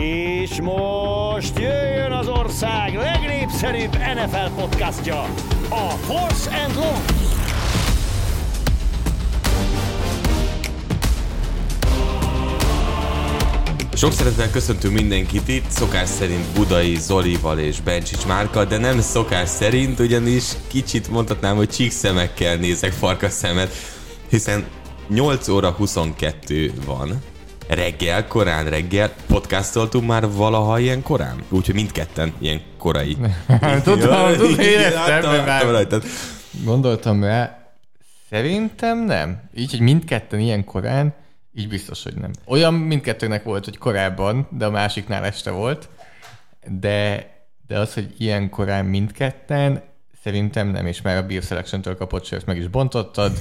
És most jöjjön az ország legnépszerűbb NFL podcastja, a Force and Long. Sok szeretettel köszöntünk mindenkit itt, szokás szerint Budai Zolival és Bencsics Márka, de nem szokás szerint, ugyanis kicsit mondhatnám, hogy csíkszemekkel nézek farkas szemet, hiszen 8 óra 22 van, reggel, korán reggel, podcastoltunk már valaha ilyen korán? Úgyhogy mindketten ilyen korai. Tudom, tudom, éreztem, már-. Gondoltam rá, szerintem nem. Így, hogy mindketten ilyen korán, így biztos, hogy nem. Olyan mindkettőnek volt, hogy korábban, de a másiknál este volt, de, de az, hogy ilyen korán mindketten, szerintem nem, és már a Beer Selection-től kapott sört meg is bontottad,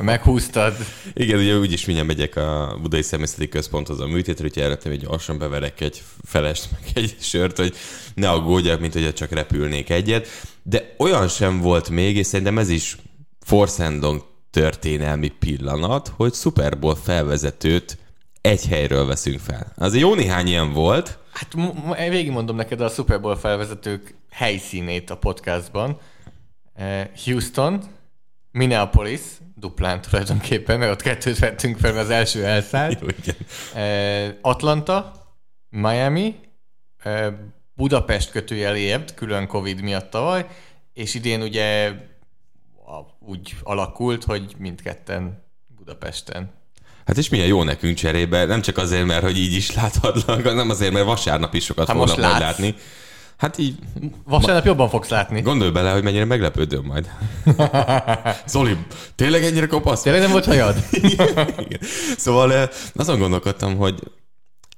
meghúztad. Igen, ugye úgyis mindjárt megyek a Budai Szemészeti Központhoz a műtétre, úgyhogy erre hogy gyorsan beverek egy felest, meg egy sört, hogy ne aggódjak, mint hogy csak repülnék egyet. De olyan sem volt még, és szerintem ez is Long történelmi pillanat, hogy Super Bowl felvezetőt egy helyről veszünk fel. Azért jó néhány ilyen volt, Hát m- m- végigmondom neked a Super Bowl felvezetők helyszínét a podcastban. Eh, Houston, Minneapolis, duplán tulajdonképpen, mert ott kettőt vettünk fel, mert az első elszállt. Jó, igen. Atlanta, Miami, Budapest kötőjel ért, külön Covid miatt tavaly, és idén ugye úgy alakult, hogy mindketten Budapesten. Hát és milyen jó nekünk cserébe, nem csak azért, mert hogy így is láthatlak, hanem azért, mert vasárnap is sokat Hát fognak látsz. látni. Hát így Vasárnap jobban fogsz látni. Gondolj bele, hogy mennyire meglepődöm majd. Zoli, tényleg ennyire kopasz? Tényleg nem volt hajad? Szóval azon gondolkodtam, hogy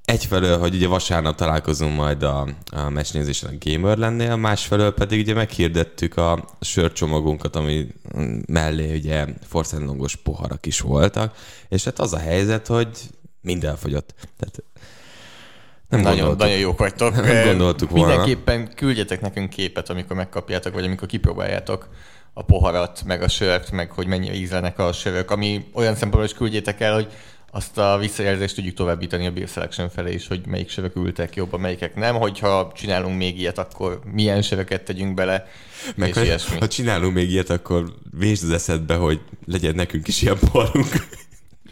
egyfelől, hogy ugye vasárnap találkozunk majd a, a meccsnézésen a Gamerlennél, másfelől pedig ugye meghirdettük a sörcsomagunkat, ami mellé ugye Force and Longos poharak is voltak, és hát az a helyzet, hogy mind elfogyott. Tehát nem Nagyon, gondoltuk. nagyon jók vagytok. Nem gondoltuk volna. Mindenképpen küldjetek nekünk képet, amikor megkapjátok, vagy amikor kipróbáljátok a poharat, meg a sört, meg hogy mennyire ízlenek a sörök, ami olyan szempontból is küldjétek el, hogy azt a visszajelzést tudjuk továbbítani a Beer Selection felé is, hogy melyik sörök ültek jobban, melyikek nem, hogyha csinálunk még ilyet, akkor milyen söröket tegyünk bele, Meg és ha, ilyesmi. ha csinálunk még ilyet, akkor vésd az eszedbe, hogy legyen nekünk is ilyen poharunk.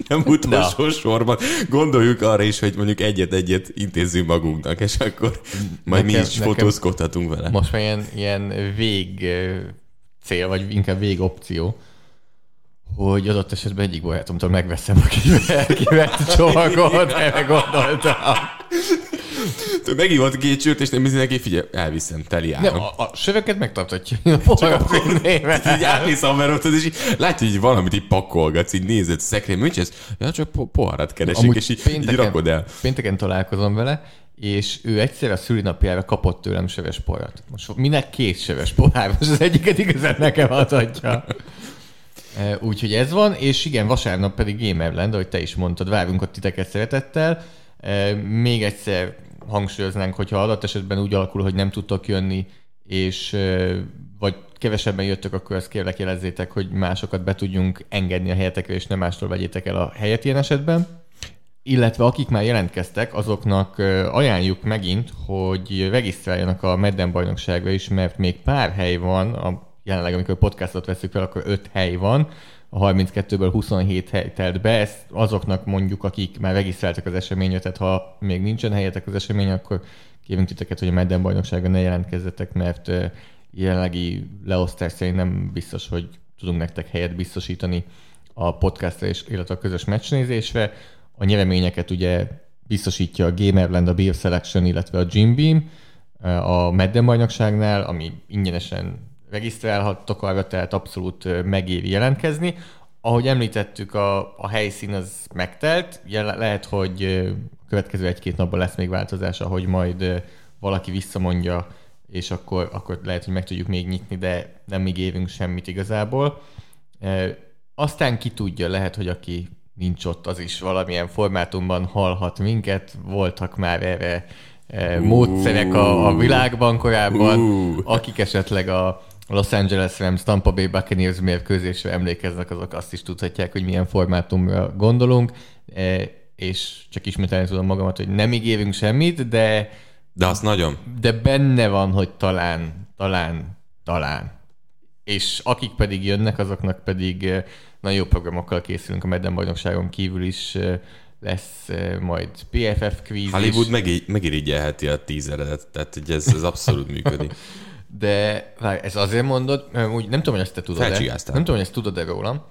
Nem utolsó sorban. Gondoljuk arra is, hogy mondjuk egyet-egyet intézzünk magunknak, és akkor majd mi Nekem- is nekem- fotózkodhatunk vele. Most már ilyen, ilyen vég cél, vagy inkább vég opció, hogy adott esetben egyik barátomtól megveszem a kivett csomagot, erre gondoltam. Tu Megívott sört, és nem hiszi neki, figyelj, elviszem, teli Nem, áram. a, a söveket megtartatja. Poharat el. Így átmész a meróthoz, és így látja, hogy valamit így pakolgatsz, így nézed szekrény, mit ez? Ja, csak po- poharat keresik, Amúgy és így, így rakod el. pénteken találkozom vele, és ő egyszer a szülinapjára kapott tőlem söves porat. Most minek két söves pohár? Most az egyiket igazán nekem adhatja. E, Úgyhogy ez van, és igen, vasárnap pedig Gamerland, ahogy te is mondtad, várunk ott titeket szeretettel. E, Még egyszer hangsúlyoznánk, hogyha adott esetben úgy alakul, hogy nem tudtok jönni, és vagy kevesebben jöttök, akkor azt kérlek jelezzétek, hogy másokat be tudjunk engedni a helyetekre, és nem mástól vegyétek el a helyet ilyen esetben. Illetve akik már jelentkeztek, azoknak ajánljuk megint, hogy regisztráljanak a Medden bajnokságra is, mert még pár hely van, a, jelenleg amikor podcastot veszük fel, akkor 5 hely van, a 32-ből 27 hely telt be, ezt azoknak mondjuk, akik már regisztráltak az eseményre, tehát ha még nincsen helyetek az esemény, akkor kérünk titeket, hogy a Medden bajnokságra ne jelentkezzetek, mert jelenlegi leosztás szerint nem biztos, hogy tudunk nektek helyet biztosítani a podcastra, és, illetve a közös meccsnézésre. A nyereményeket ugye biztosítja a Gamerland, a Beer Selection, illetve a Jim Beam a Medden bajnokságnál, ami ingyenesen regisztrálhattok arra, tehát abszolút megéri jelentkezni. Ahogy említettük, a, a helyszín az megtelt, Jel- lehet, hogy a következő egy-két napban lesz még változás, ahogy majd valaki visszamondja, és akkor, akkor lehet, hogy meg tudjuk még nyitni, de nem még évünk semmit igazából. Aztán ki tudja, lehet, hogy aki nincs ott, az is valamilyen formátumban hallhat minket. Voltak már erre módszerek a, a világban korábban, akik esetleg a Los Angeles Rams Tampa Bay Buccaneers mérkőzésre emlékeznek, azok azt is tudhatják, hogy milyen formátumra gondolunk. Eh, és csak ismételni tudom magamat, hogy nem ígérünk semmit, de, De azt nagyon. de benne van, hogy talán, talán, talán. És akik pedig jönnek, azoknak pedig eh, nagyon jó programokkal készülünk a Medden bajnokságon kívül is eh, lesz majd PFF quiz Hollywood is. megirigyelheti a tízeredet, tehát hogy ez, ez abszolút működik. De várj, ez azért mondod, úgy nem tudom, hogy ezt te tudod-e. Felcsigáztál. Nem tudom, hogy ezt tudod-e rólam,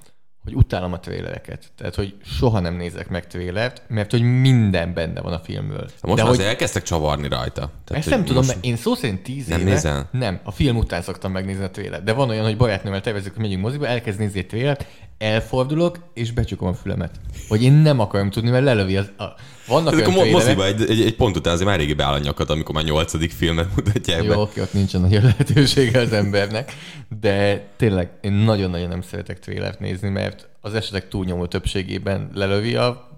hogy utálom a trélereket. Tehát, hogy soha nem nézek meg trélert, mert hogy minden benne van a filmből. Most De már hogy elkezdtek csavarni rajta. Tehát, ezt nem tudom, most- mert én szó szerint tíz Nem éve... nézel? Nem, a film után szoktam megnézni a trélert. De van olyan, hogy barátnőmmel tervezzük, hogy megyünk moziba, elkezd nézni egy trélert, elfordulok, és becsukom a fülemet. Hogy én nem akarom tudni, mert lelövi az... A... Vannak Ezek a olyan trélerek... moziba egy, egy, egy pont után azért már régi beáll a nyakad, amikor már nyolcadik filmet mutatják Jó, be. oké, ott nincsen nagy lehetősége az embernek, de tényleg én nagyon-nagyon nem szeretek trélert nézni, mert az esetek túlnyomó többségében lelövi a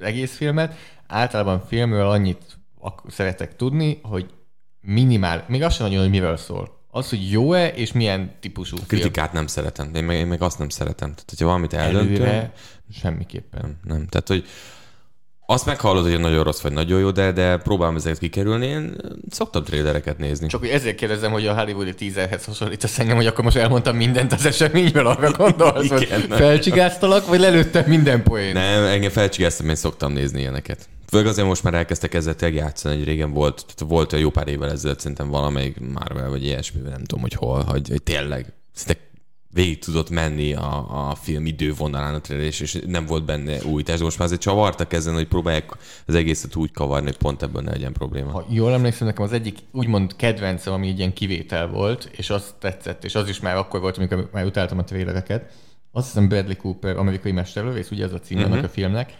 egész filmet. Általában filmről annyit szeretek tudni, hogy minimál, még azt sem nagyon, hogy miről szól. Az, hogy jó-e, és milyen típusú film. Kritikát nem szeretem. Én meg, én meg azt nem szeretem. Tehát, hogyha valamit eldöntöm, Előre semmiképpen. nem, nem. Tehát, hogy azt meghallod, hogy nagyon rossz vagy nagyon jó, de, de próbálom ezeket kikerülni. Én szoktam trélereket nézni. Csak hogy ezért kérdezem, hogy a hollywoodi teaserhez hasonlítasz engem, hogy akkor most elmondtam mindent az eseményről, arra gondolsz, hogy Igen. felcsigáztalak, vagy lelőttem minden poén? Nem, engem felcsigáztam, én szoktam nézni ilyeneket. Főleg azért most már elkezdtek ezzel tényleg játszani, hogy régen volt, tehát volt jó pár évvel ezelőtt szerintem valamelyik Marvel vagy ilyesmi, nem tudom, hogy hol, hogy, hogy tényleg szinte végig tudott menni a, a film idővonalán a trailer, és, nem volt benne újítás. De most már azért csavartak ezen, hogy próbálják az egészet úgy kavarni, hogy pont ebből ne legyen probléma. Ha jól emlékszem, nekem az egyik úgymond kedvencem, ami egy ilyen kivétel volt, és az tetszett, és az is már akkor volt, amikor már utáltam a trélereket. Azt hiszem Bradley Cooper, amerikai mesterlövész, ugye ez a cím uh-huh. annak a filmnek.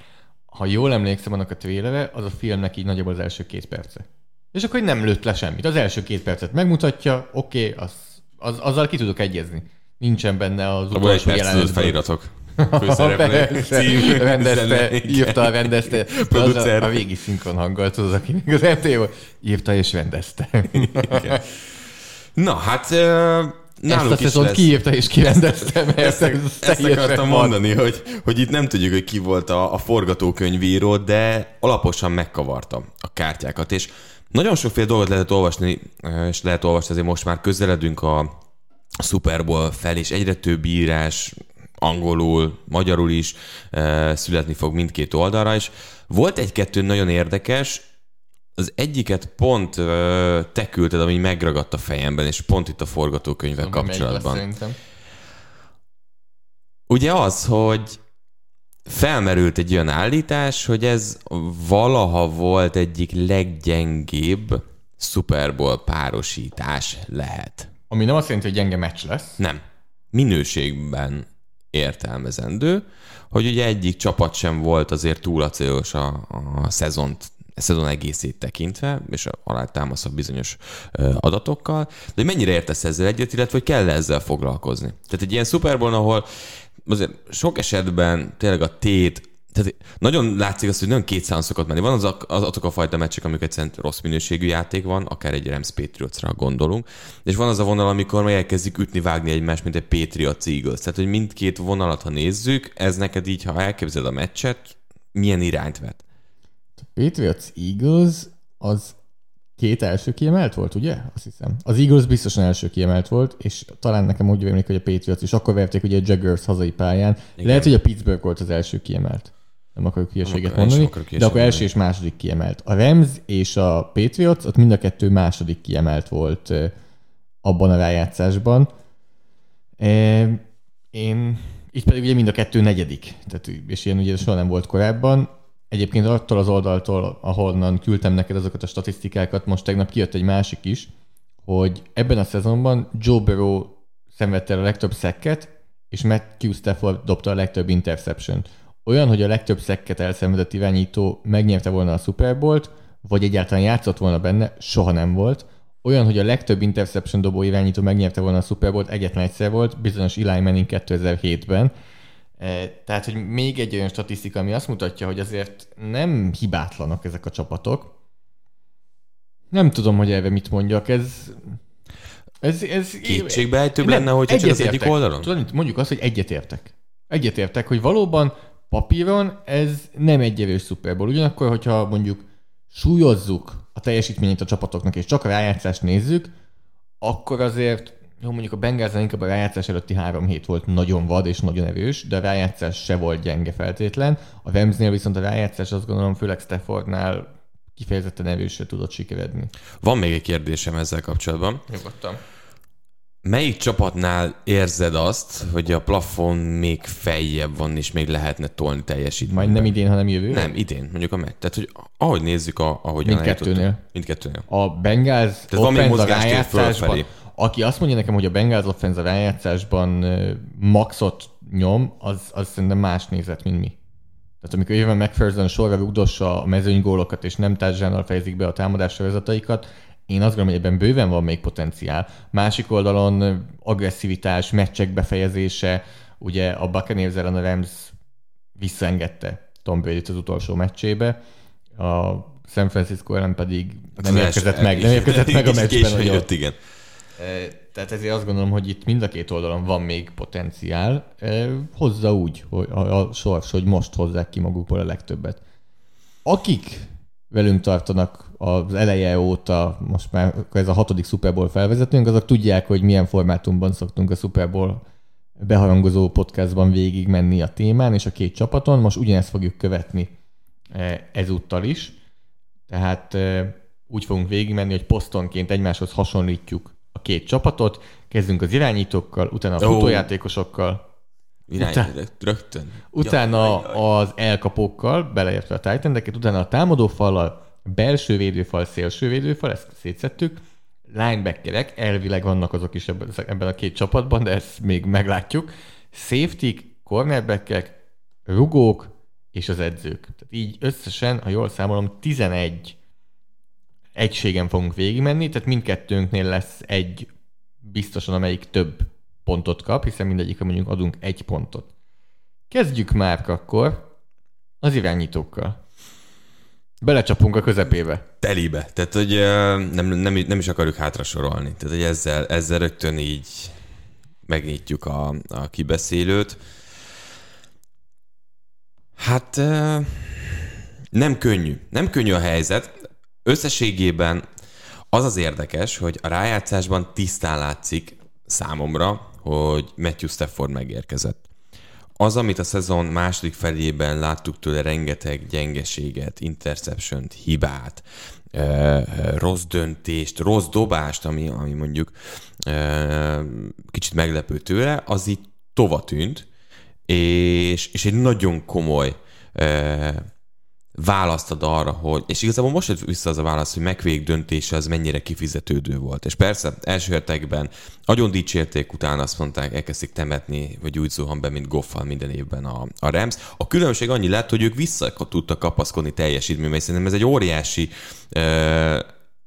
Ha jól emlékszem, annak a trélere, az a filmnek így nagyjából az első két perce. És akkor nem lőtt le semmit. Az első két percet megmutatja, oké, okay, az, az, azzal ki tudok egyezni. Nincsen benne az utolsó jelenetből. feliratok. Persze, rendezte, írta, rendezte. Az a, a végi szinkron hanggal, tudod, aki még az MT volt, írta és rendezte. Na, hát ö, Ezt a szezont kiírta és kirendezte, mert Ezt, ez ezt teljesen akartam vad. mondani, hogy, hogy itt nem tudjuk, hogy ki volt a, a forgatókönyvíró, de alaposan megkavarta a kártyákat, és nagyon sokféle dolgot lehet olvasni, és lehet olvasni, azért most már közeledünk a Super Bowl fel, és egyre több írás angolul, magyarul is eh, születni fog mindkét oldalra, és volt egy-kettő nagyon érdekes, az egyiket pont ö, te küldted, ami megragadt a fejemben, és pont itt a forgatókönyvvel Tudom, lesz kapcsolatban. Ugye az, hogy felmerült egy olyan állítás, hogy ez valaha volt egyik leggyengébb Super Bowl párosítás lehet. Ami nem azt jelenti, hogy gyenge meccs lesz. Nem. Minőségben értelmezendő, hogy ugye egyik csapat sem volt azért túl acélos a, a szezont szezon egészét tekintve, és alá támasztva bizonyos adatokkal, de hogy mennyire értesz ezzel egyet, illetve hogy kell ezzel foglalkozni. Tehát egy ilyen Super Bowl, ahol azért sok esetben tényleg a tét, tehát nagyon látszik azt, hogy nagyon két szám szokott menni. Van az, az azok a fajta meccsek, amikor egyszerűen rossz minőségű játék van, akár egy Rams Patriotsra gondolunk, és van az a vonal, amikor meg elkezdik ütni, vágni egymást, mint egy Patriots Eagles. Tehát, hogy mindkét vonalat, ha nézzük, ez neked így, ha elképzeled a meccset, milyen irányt vet? Patriots Eagles az két első kiemelt volt, ugye? Azt hiszem. Az Eagles biztosan első kiemelt volt, és talán nekem úgy rémlik, hogy a Patriots is akkor verték ugye a Jaguars hazai pályán. Igen. Lehet, hogy a Pittsburgh volt az első kiemelt. Nem akarok hülyeséget Nem mondani, akarok de akkor első és második kiemelt. A Rams és a Patriots, ott mind a kettő második kiemelt volt abban a rájátszásban. Én, itt pedig ugye mind a kettő negyedik, tehát, és ilyen ugye soha nem volt korábban. Egyébként attól az oldaltól, ahonnan küldtem neked azokat a statisztikákat, most tegnap kijött egy másik is, hogy ebben a szezonban Joe Burrow szenvedte a legtöbb szekket, és Matthew Stafford dobta a legtöbb interception Olyan, hogy a legtöbb szekket elszenvedett irányító megnyerte volna a Super Bowl-t, vagy egyáltalán játszott volna benne, soha nem volt. Olyan, hogy a legtöbb interception dobó irányító megnyerte volna a Super Bowl-t, egyetlen egyszer volt, bizonyos Eli Manning 2007-ben. Eh, Tehát, hogy még egy olyan statisztika, ami azt mutatja, hogy azért nem hibátlanak ezek a csapatok. Nem tudom, hogy erre mit mondjak, ez... Ez, ez Kétségbejtőbb lenne, hogyha csak az egyik oldalon? Tudod, mondjuk azt, hogy egyetértek. Egyetértek, hogy valóban papíron ez nem egy erős Super Bowl. Ugyanakkor, hogyha mondjuk súlyozzuk a teljesítményét a csapatoknak, és csak a rájátszást nézzük, akkor azért jó, mondjuk a Bengalsnál inkább a rájátszás előtti három hét volt nagyon vad és nagyon erős, de a rájátszás se volt gyenge feltétlen. A Ramsnél viszont a rájátszás azt gondolom főleg Staffordnál kifejezetten erősre tudott sikeredni. Van még egy kérdésem ezzel kapcsolatban. Nyugodtan. Melyik csapatnál érzed azt, hogy a plafon még feljebb van, és még lehetne tolni teljesítményt? Majd nem idén, hanem jövőre? Nem, idén, mondjuk a meg. Tehát, hogy ahogy nézzük, a, ahogy Mindkettőnél. Mindkettőnél. A Bengals Tehát van még mozgástér fölfelé. Aki azt mondja nekem, hogy a Bengals offense rájátszásban maxot nyom, az, az szerintem más nézet, mint mi. Tehát amikor jövő McPherson sorra rugdossa a mezőnygólokat, és nem társadalmal fejezik be a támadásra vezetaikat, én azt gondolom, hogy ebben bőven van még potenciál. Másik oldalon agresszivitás, meccsek befejezése, ugye a Buccaneers ellen a Rams visszaengedte Tom Brady-t az utolsó meccsébe, a San Francisco ellen pedig nem érkezett meg, nem érkezett meg a meccsben. jött, igen. Eh, Tehát ezért azt gondolom, hogy itt mind a két oldalon van még potenciál. Hozza úgy hogy a, a sors, hogy most hozzák ki magukból a legtöbbet. Akik velünk tartanak az eleje óta, most már ez a hatodik Super Bowl felvezetőnk, azok tudják, hogy milyen formátumban szoktunk a Super Bowl beharangozó podcastban végig menni a témán, és a két csapaton. Most ugyanezt fogjuk követni ezúttal is. Tehát eh, úgy fogunk végigmenni, hogy posztonként egymáshoz hasonlítjuk a két csapatot, kezdünk az irányítókkal, utána a futójátékosokkal, Irány, Utá- rögtön. utána az elkapókkal, beleértve a titan utána a támadófallal, belső védőfal, szélső védőfal, ezt szétszettük, linebackerek, elvileg vannak azok is ebben, ebben a két csapatban, de ezt még meglátjuk, safety cornerbackek, rugók és az edzők. Tehát így összesen, ha jól számolom, 11 egységen fogunk végigmenni, tehát mindkettőnknél lesz egy biztosan, amelyik több pontot kap, hiszen mindegyikre mondjuk adunk egy pontot. Kezdjük már akkor az irányítókkal. Belecsapunk a közepébe. Telibe. Tehát, hogy nem, nem, nem is akarjuk hátra sorolni. Tehát, hogy ezzel, ezzel rögtön így megnyitjuk a, a kibeszélőt. Hát nem könnyű. Nem könnyű a helyzet. Összességében az az érdekes, hogy a rájátszásban tisztán látszik számomra, hogy Matthew Stafford megérkezett. Az, amit a szezon második felében láttuk tőle, rengeteg gyengeséget, interception hibát, rossz döntést, rossz dobást, ami, ami mondjuk kicsit meglepő tőle, az így tova tűnt, és, és egy nagyon komoly ö, választ ad arra, hogy, és igazából most jött vissza az a válasz, hogy megvég döntése az mennyire kifizetődő volt. És persze, első hetekben nagyon dicsérték, utána azt mondták, elkezdték temetni, vagy úgy zuhan be, mint Goffal minden évben a, a Rams. A különbség annyi lett, hogy ők vissza tudtak kapaszkodni teljesítménybe, és szerintem ez egy óriási uh,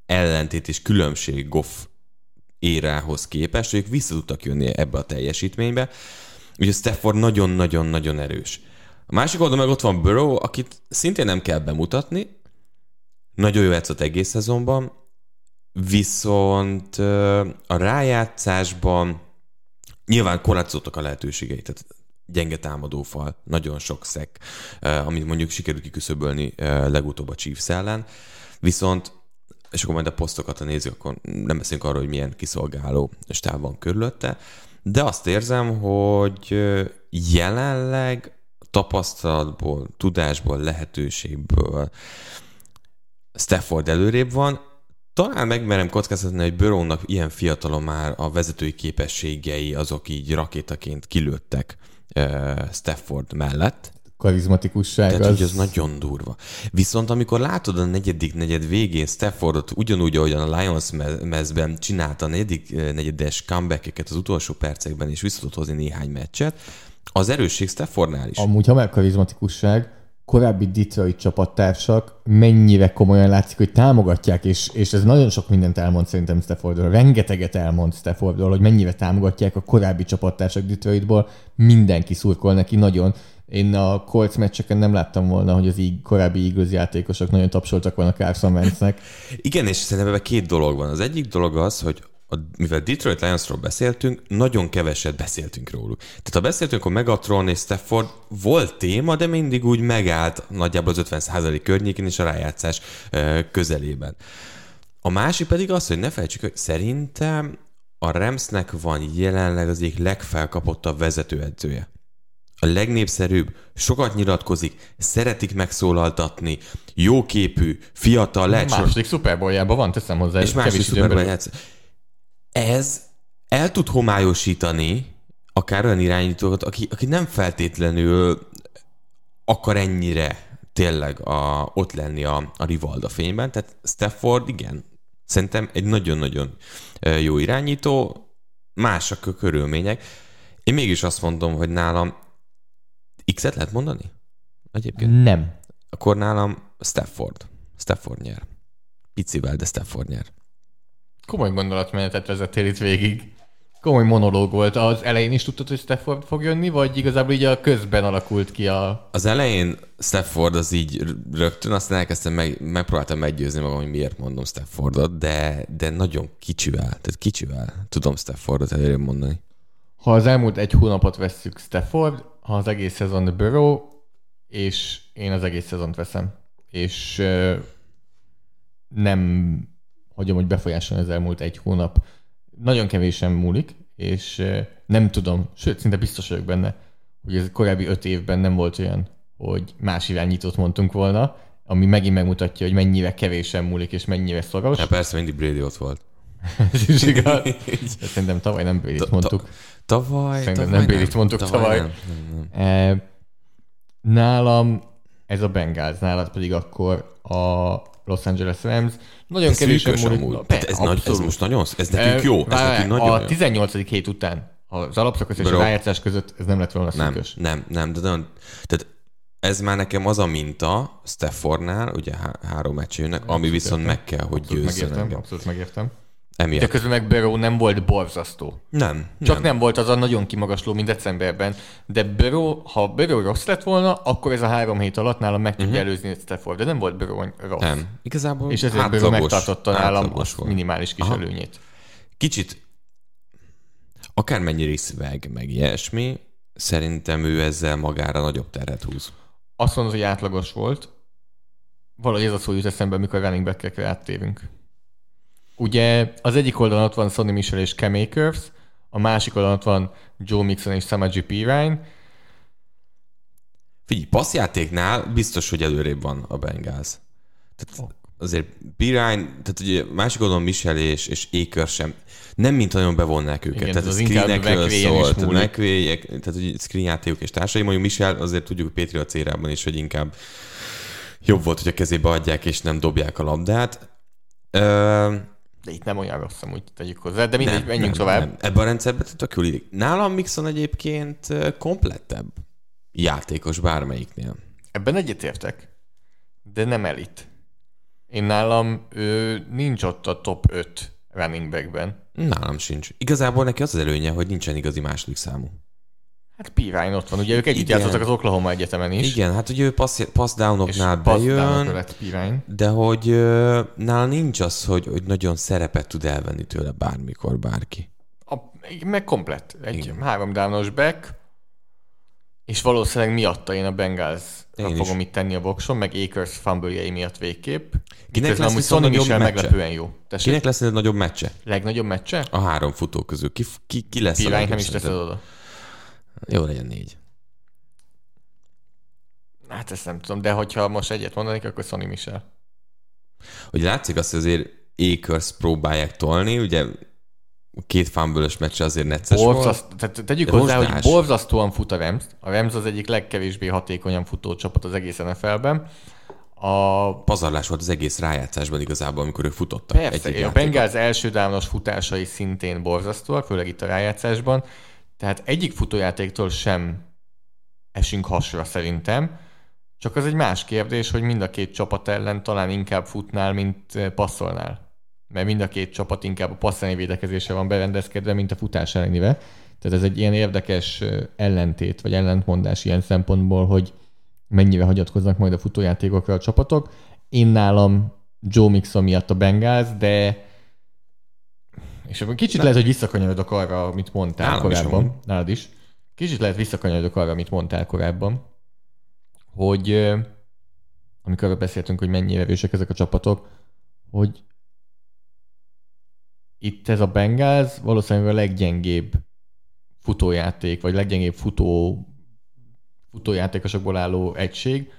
ellentét és különbség Goff érához képest, hogy ők vissza tudtak jönni ebbe a teljesítménybe. Ugye Stafford nagyon-nagyon-nagyon erős. A másik oldalon meg ott van Burrow, akit szintén nem kell bemutatni, nagyon jó játszott egész szezonban, viszont a rájátszásban nyilván korlátozottak a lehetőségei, tehát gyenge támadófal, nagyon sok szek, amit mondjuk sikerült kiküszöbölni legutóbb a Chiefs ellen, viszont és akkor majd a posztokat, ha nézzük, akkor nem beszélünk arról, hogy milyen kiszolgáló stáb van körülötte, de azt érzem, hogy jelenleg tapasztalatból, tudásból, lehetőségből Stafford előrébb van. Talán megmerem kockáztatni, hogy Burrownak ilyen fiatalon már a vezetői képességei azok így rakétaként kilőttek uh, Stafford mellett. Karizmatikusság Tehát, az... hogy ez nagyon durva. Viszont amikor látod a negyedik negyed végén Staffordot ugyanúgy, ahogyan a Lions me- mezben csinálta a negyedik negyedes comeback az utolsó percekben, és vissza hozni néhány meccset, az erősség Staffordnál is. Amúgy, ha már karizmatikusság, korábbi Detroit csapattársak mennyire komolyan látszik, hogy támogatják, és, és ez nagyon sok mindent elmond szerintem Staffordról. Rengeteget elmond Staffordról, hogy mennyire támogatják a korábbi csapattársak Detroitból. Mindenki szurkol neki nagyon. Én a Colts meccseken nem láttam volna, hogy az így korábbi Eagles játékosok nagyon tapsoltak volna Carson Wentznek. Igen, és szerintem ebben két dolog van. Az egyik dolog az, hogy a, mivel Detroit Lionsról beszéltünk, nagyon keveset beszéltünk róluk. Tehát ha beszéltünk, akkor Megatron és Stafford volt téma, de mindig úgy megállt nagyjából az 50% környékén és a rájátszás közelében. A másik pedig az, hogy ne felejtsük, hogy szerintem a Ramsnek van jelenleg az egyik legfelkapottabb vezetőedzője. A legnépszerűbb, sokat nyilatkozik, szeretik megszólaltatni, jóképű, fiatal, lehet Második szuperboljában van, teszem hozzá. És második szuperboljában Ez el tud homályosítani akár olyan irányítókat, aki, aki nem feltétlenül akar ennyire tényleg a, ott lenni a, a Rivalda fényben. Tehát Stafford, igen, szerintem egy nagyon-nagyon jó irányító, másak a körülmények. Én mégis azt mondom, hogy nálam X-et lehet mondani? Egyébként? Nem. Akkor nálam Stafford. Stafford nyer. Picivel, de Stafford nyer. Komoly gondolatmenetet vezettél itt végig. Komoly monológ volt. Az elején is tudtad, hogy Stafford fog jönni, vagy igazából így a közben alakult ki a... Az elején Stafford az így rögtön, aztán elkezdtem, meg, megpróbáltam meggyőzni magam, hogy miért mondom Staffordot, de, de nagyon kicsivel, tehát kicsivel tudom Staffordot előre mondani. Ha az elmúlt egy hónapot vesszük Stafford, ha az egész szezon Burrow, és én az egész szezont veszem. És uh, nem hagyom, hogy befolyásolni az elmúlt egy hónap. Nagyon kevésen múlik, és nem tudom, sőt, szinte biztos vagyok benne, hogy ez korábbi öt évben nem volt olyan, hogy más irányítót mondtunk volna, ami megint megmutatja, hogy mennyire kevésen múlik, és mennyire szoros. Hát persze, mindig Brady ott volt. Ez is igaz. Szerintem tavaly nem Brady-t mondtuk. Tavaly? Szerintem tavaly nem Brady-t mondtuk tavaly. tavaly. Nem, nem, nem. E, nálam ez a Bengals, nálad pedig akkor a Los Angeles Rams. Nagyon kevés múlik. Be, ez, nagy, ez most nagyon, ez nekünk jó. Ez nekünk nagyon a 18. hét után az alapszakasz és a rájátszás között ez nem lett volna szűkös. Nem, nem, nem, de nem, tehát ez már nekem az a minta Staffordnál, ugye há- három meccsőnek, ami viszont meg kell, hogy abszolút győzzön megértem, engem. Abszolút megértem. Emiatt. De közben meg Burrow nem volt borzasztó. Nem. Csak nem. nem volt az a nagyon kimagasló, mint decemberben. De Burrow, ha Burrow rossz lett volna, akkor ez a három hét alatt nálam meg tudja uh-huh. előzni Stafford. De nem volt Burrow rossz. Nem. Igazából És ezért Burrow megtartotta nálam a minimális kis Aha. előnyét. Kicsit akármennyire is szveg, meg ilyesmi, szerintem ő ezzel magára nagyobb terhet húz. Azt mondod, hogy átlagos volt. Valahogy ez a szó jut eszembe, amikor running back-ekre áttérünk. Ugye az egyik oldalon ott van Sonny Michel és Cam Akers, a másik oldalon ott van Joe Mixon és Samaji Pirine. Figyelj, passzjátéknál biztos, hogy előrébb van a Bengals. Tehát azért Pirine, tehát ugye másik oldalon Michel és, és Akers sem, nem mint nagyon bevonnák őket. Igen, tehát a screenekről szólt, McVay, tehát hogy screen játékok és társai. Mondjuk Michel, azért tudjuk Pétri a cérában is, hogy inkább jobb volt, hogy a kezébe adják és nem dobják a labdát. Ö- de itt nem olyan rossz, úgy tegyük hozzá, de mindegy, nem, menjünk nem, tovább. Nem. Ebben a rendszerben tök jól illik. Nálam Mixon egyébként komplettebb játékos bármelyiknél. Ebben egyetértek, de nem elit. Én nálam ő nincs ott a top 5 running backben. Nálam sincs. Igazából neki az az előnye, hogy nincsen igazi második számú. Hát Pirine ott van, ugye ők együtt játszottak az Oklahoma Egyetemen is. Igen, hát ugye ő pass, pass downoknál bejön, lett de hogy uh, nála nincs az, hogy, hogy nagyon szerepet tud elvenni tőle bármikor bárki. A, meg komplett. Egy Igen. három downos back, és valószínűleg miatta én a Bengals én fogom is. itt tenni a boxon, meg Akers fumble miatt végképp. Kinek lesz viszont nagyobb meccse? meglepően jó. Tessék? Kinek lesz egy nagyobb meccse? Legnagyobb meccse? A három futó közül. Ki, ki, ki lesz Pirine a nem is teszed oda. Jó legyen négy. Hát ezt nem tudom, de hogyha most egyet mondanék, akkor Sonny Michel. Ugye látszik azt, hogy azért Akers próbálják tolni, ugye két fumble meccs azért necces Borzaszt, volt. Tehát tegyük de hozzá, hogy borzasztóan fut a Rams. A Rams az egyik legkevésbé hatékonyan futó csapat az egész NFL-ben. A... Pazarlás volt az egész rájátszásban igazából, amikor ők futottak. Persze, a Bengals első dávnos futásai szintén borzasztóak, főleg itt a rájátszásban. Tehát egyik futójátéktól sem esünk hasra szerintem, csak az egy más kérdés, hogy mind a két csapat ellen talán inkább futnál, mint eh, passzolnál. Mert mind a két csapat inkább a passzolni védekezésre van berendezkedve, mint a futás ellenive. Tehát ez egy ilyen érdekes eh, ellentét, vagy ellentmondás ilyen szempontból, hogy mennyire hagyatkoznak majd a futójátékokra a csapatok. Én nálam Joe Mixon miatt a Bengals, de És akkor kicsit lehet, hogy visszakanyarodok arra, amit mondtál Nálam is korábban. amúgy. Nálad is. Kicsit lehet visszakanyarodok arra, amit mondtál korábban, hogy amikor arra beszéltünk, hogy mennyire erősek ezek a csapatok, hogy itt ez a Bengals valószínűleg a leggyengébb futójáték, vagy leggyengébb futó, futójátékosokból álló egység,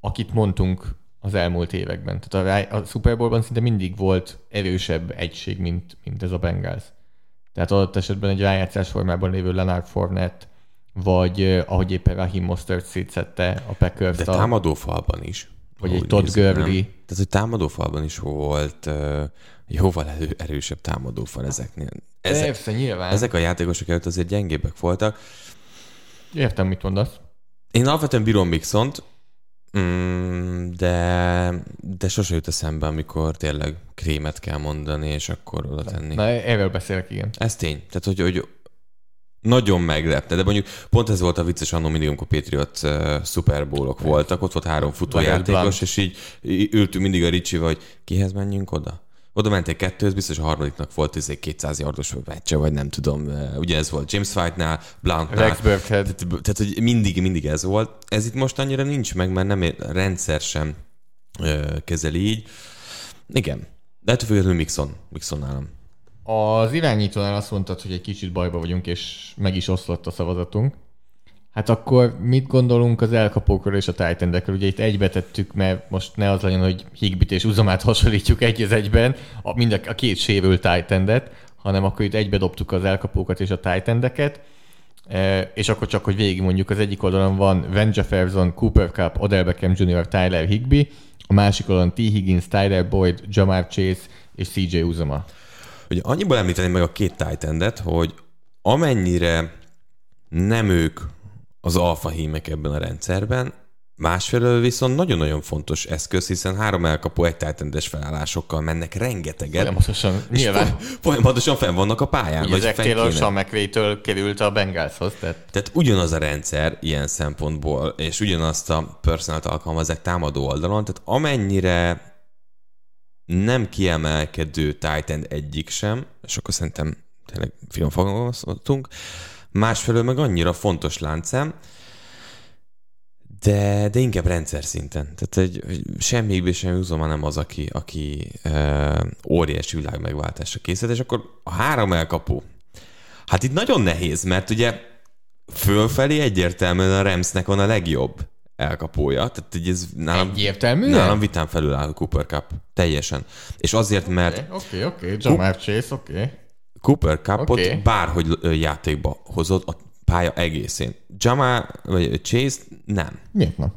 akit mondtunk az elmúlt években. Tehát a, a Super Bowlban szinte mindig volt erősebb egység, mint, mint ez a Bengals. Tehát adott esetben egy rájátszás formában lévő Leonard Fournette, vagy eh, ahogy éppen Raheem Mostert szétszette a packers De támadófalban is. Vagy egy Todd nézzük, nem? Gurley. Tehát, hogy támadófalban is volt uh, jóval elő, erősebb támadófal ezeknél. Ezek, Persze, nyilván. ezek a játékosok előtt azért gyengébbek voltak. Értem, mit mondasz. Én alapvetően bírom Mixont, mm, de, de sose jut eszembe, amikor tényleg krémet kell mondani, és akkor oda tenni. Na, erről beszélek, igen. Ez tény. Tehát, hogy, hogy nagyon meglepte, de mondjuk pont ez volt a vicces annó mindig, amikor Patriot uh, Super Bowl-ok voltak, ott volt három futójátékos, és így ültünk mindig a Ricsivel, hogy kihez menjünk oda? Oda mentek kettőhöz, biztos a harmadiknak volt izé 200 yardos meccse, vagy nem tudom. Ugye ez volt James White-nál, Blountnál. Rex Burkhead. Tehát, tehát, hogy mindig, mindig ez volt. Ez itt most annyira nincs meg, mert nem ér- rendszer sem ö, kezeli így. Igen. De ettől függetlenül Mixon. Mixon nálam. Az irányítónál azt mondtad, hogy egy kicsit bajba vagyunk, és meg is oszlott a szavazatunk. Hát akkor mit gondolunk az elkapókról és a titan Ugye itt egybe tettük, mert most ne az legyen, hogy Higbit és Uzomát hasonlítjuk egy az egyben, a, mind a, a két sérült titan hanem akkor itt egybe dobtuk az elkapókat és a titan E, és akkor csak, hogy végig mondjuk, az egyik oldalon van Van Jefferson, Cooper Cup, Odell Beckham Jr., Tyler Higby, a másik oldalon T. Higgins, Tyler Boyd, Jamar Chase és CJ Uzoma. Ugye annyiból említeném meg a két titan hogy amennyire nem ők az alfa hímek ebben a rendszerben, másfelől viszont nagyon-nagyon fontos eszköz, hiszen három elkapó egy titan felállásokkal mennek rengeteget. Folyamatosan, nyilván. fo- folyamatosan fenn vannak a pályán. Ugye fenn Taylor. Sean került a Bengalshoz, tehát Tehát ugyanaz a rendszer ilyen szempontból, és ugyanazt a personalt alkalmazzák támadó oldalon, tehát amennyire nem kiemelkedő Titan egyik sem, és akkor szerintem tényleg finom fogalmazhatunk, másfelől meg annyira fontos láncem, de, de inkább rendszer szinten. Tehát egy, hogy semmi sem Uzoma nem az, aki, aki e, óriási világ megváltásra készült, és akkor a három elkapó. Hát itt nagyon nehéz, mert ugye fölfelé egyértelműen a Ramsnek van a legjobb elkapója. Tehát így ez nálam, Egyértelműen? nálam vitán felül áll a Cooper Cup. Teljesen. És azért, mert Oké, oké, Jamar Chase, oké. Cooper Cupot okay. bárhogy játékba hozod a pálya egészén. Jamal vagy Chase nem. Miért nem?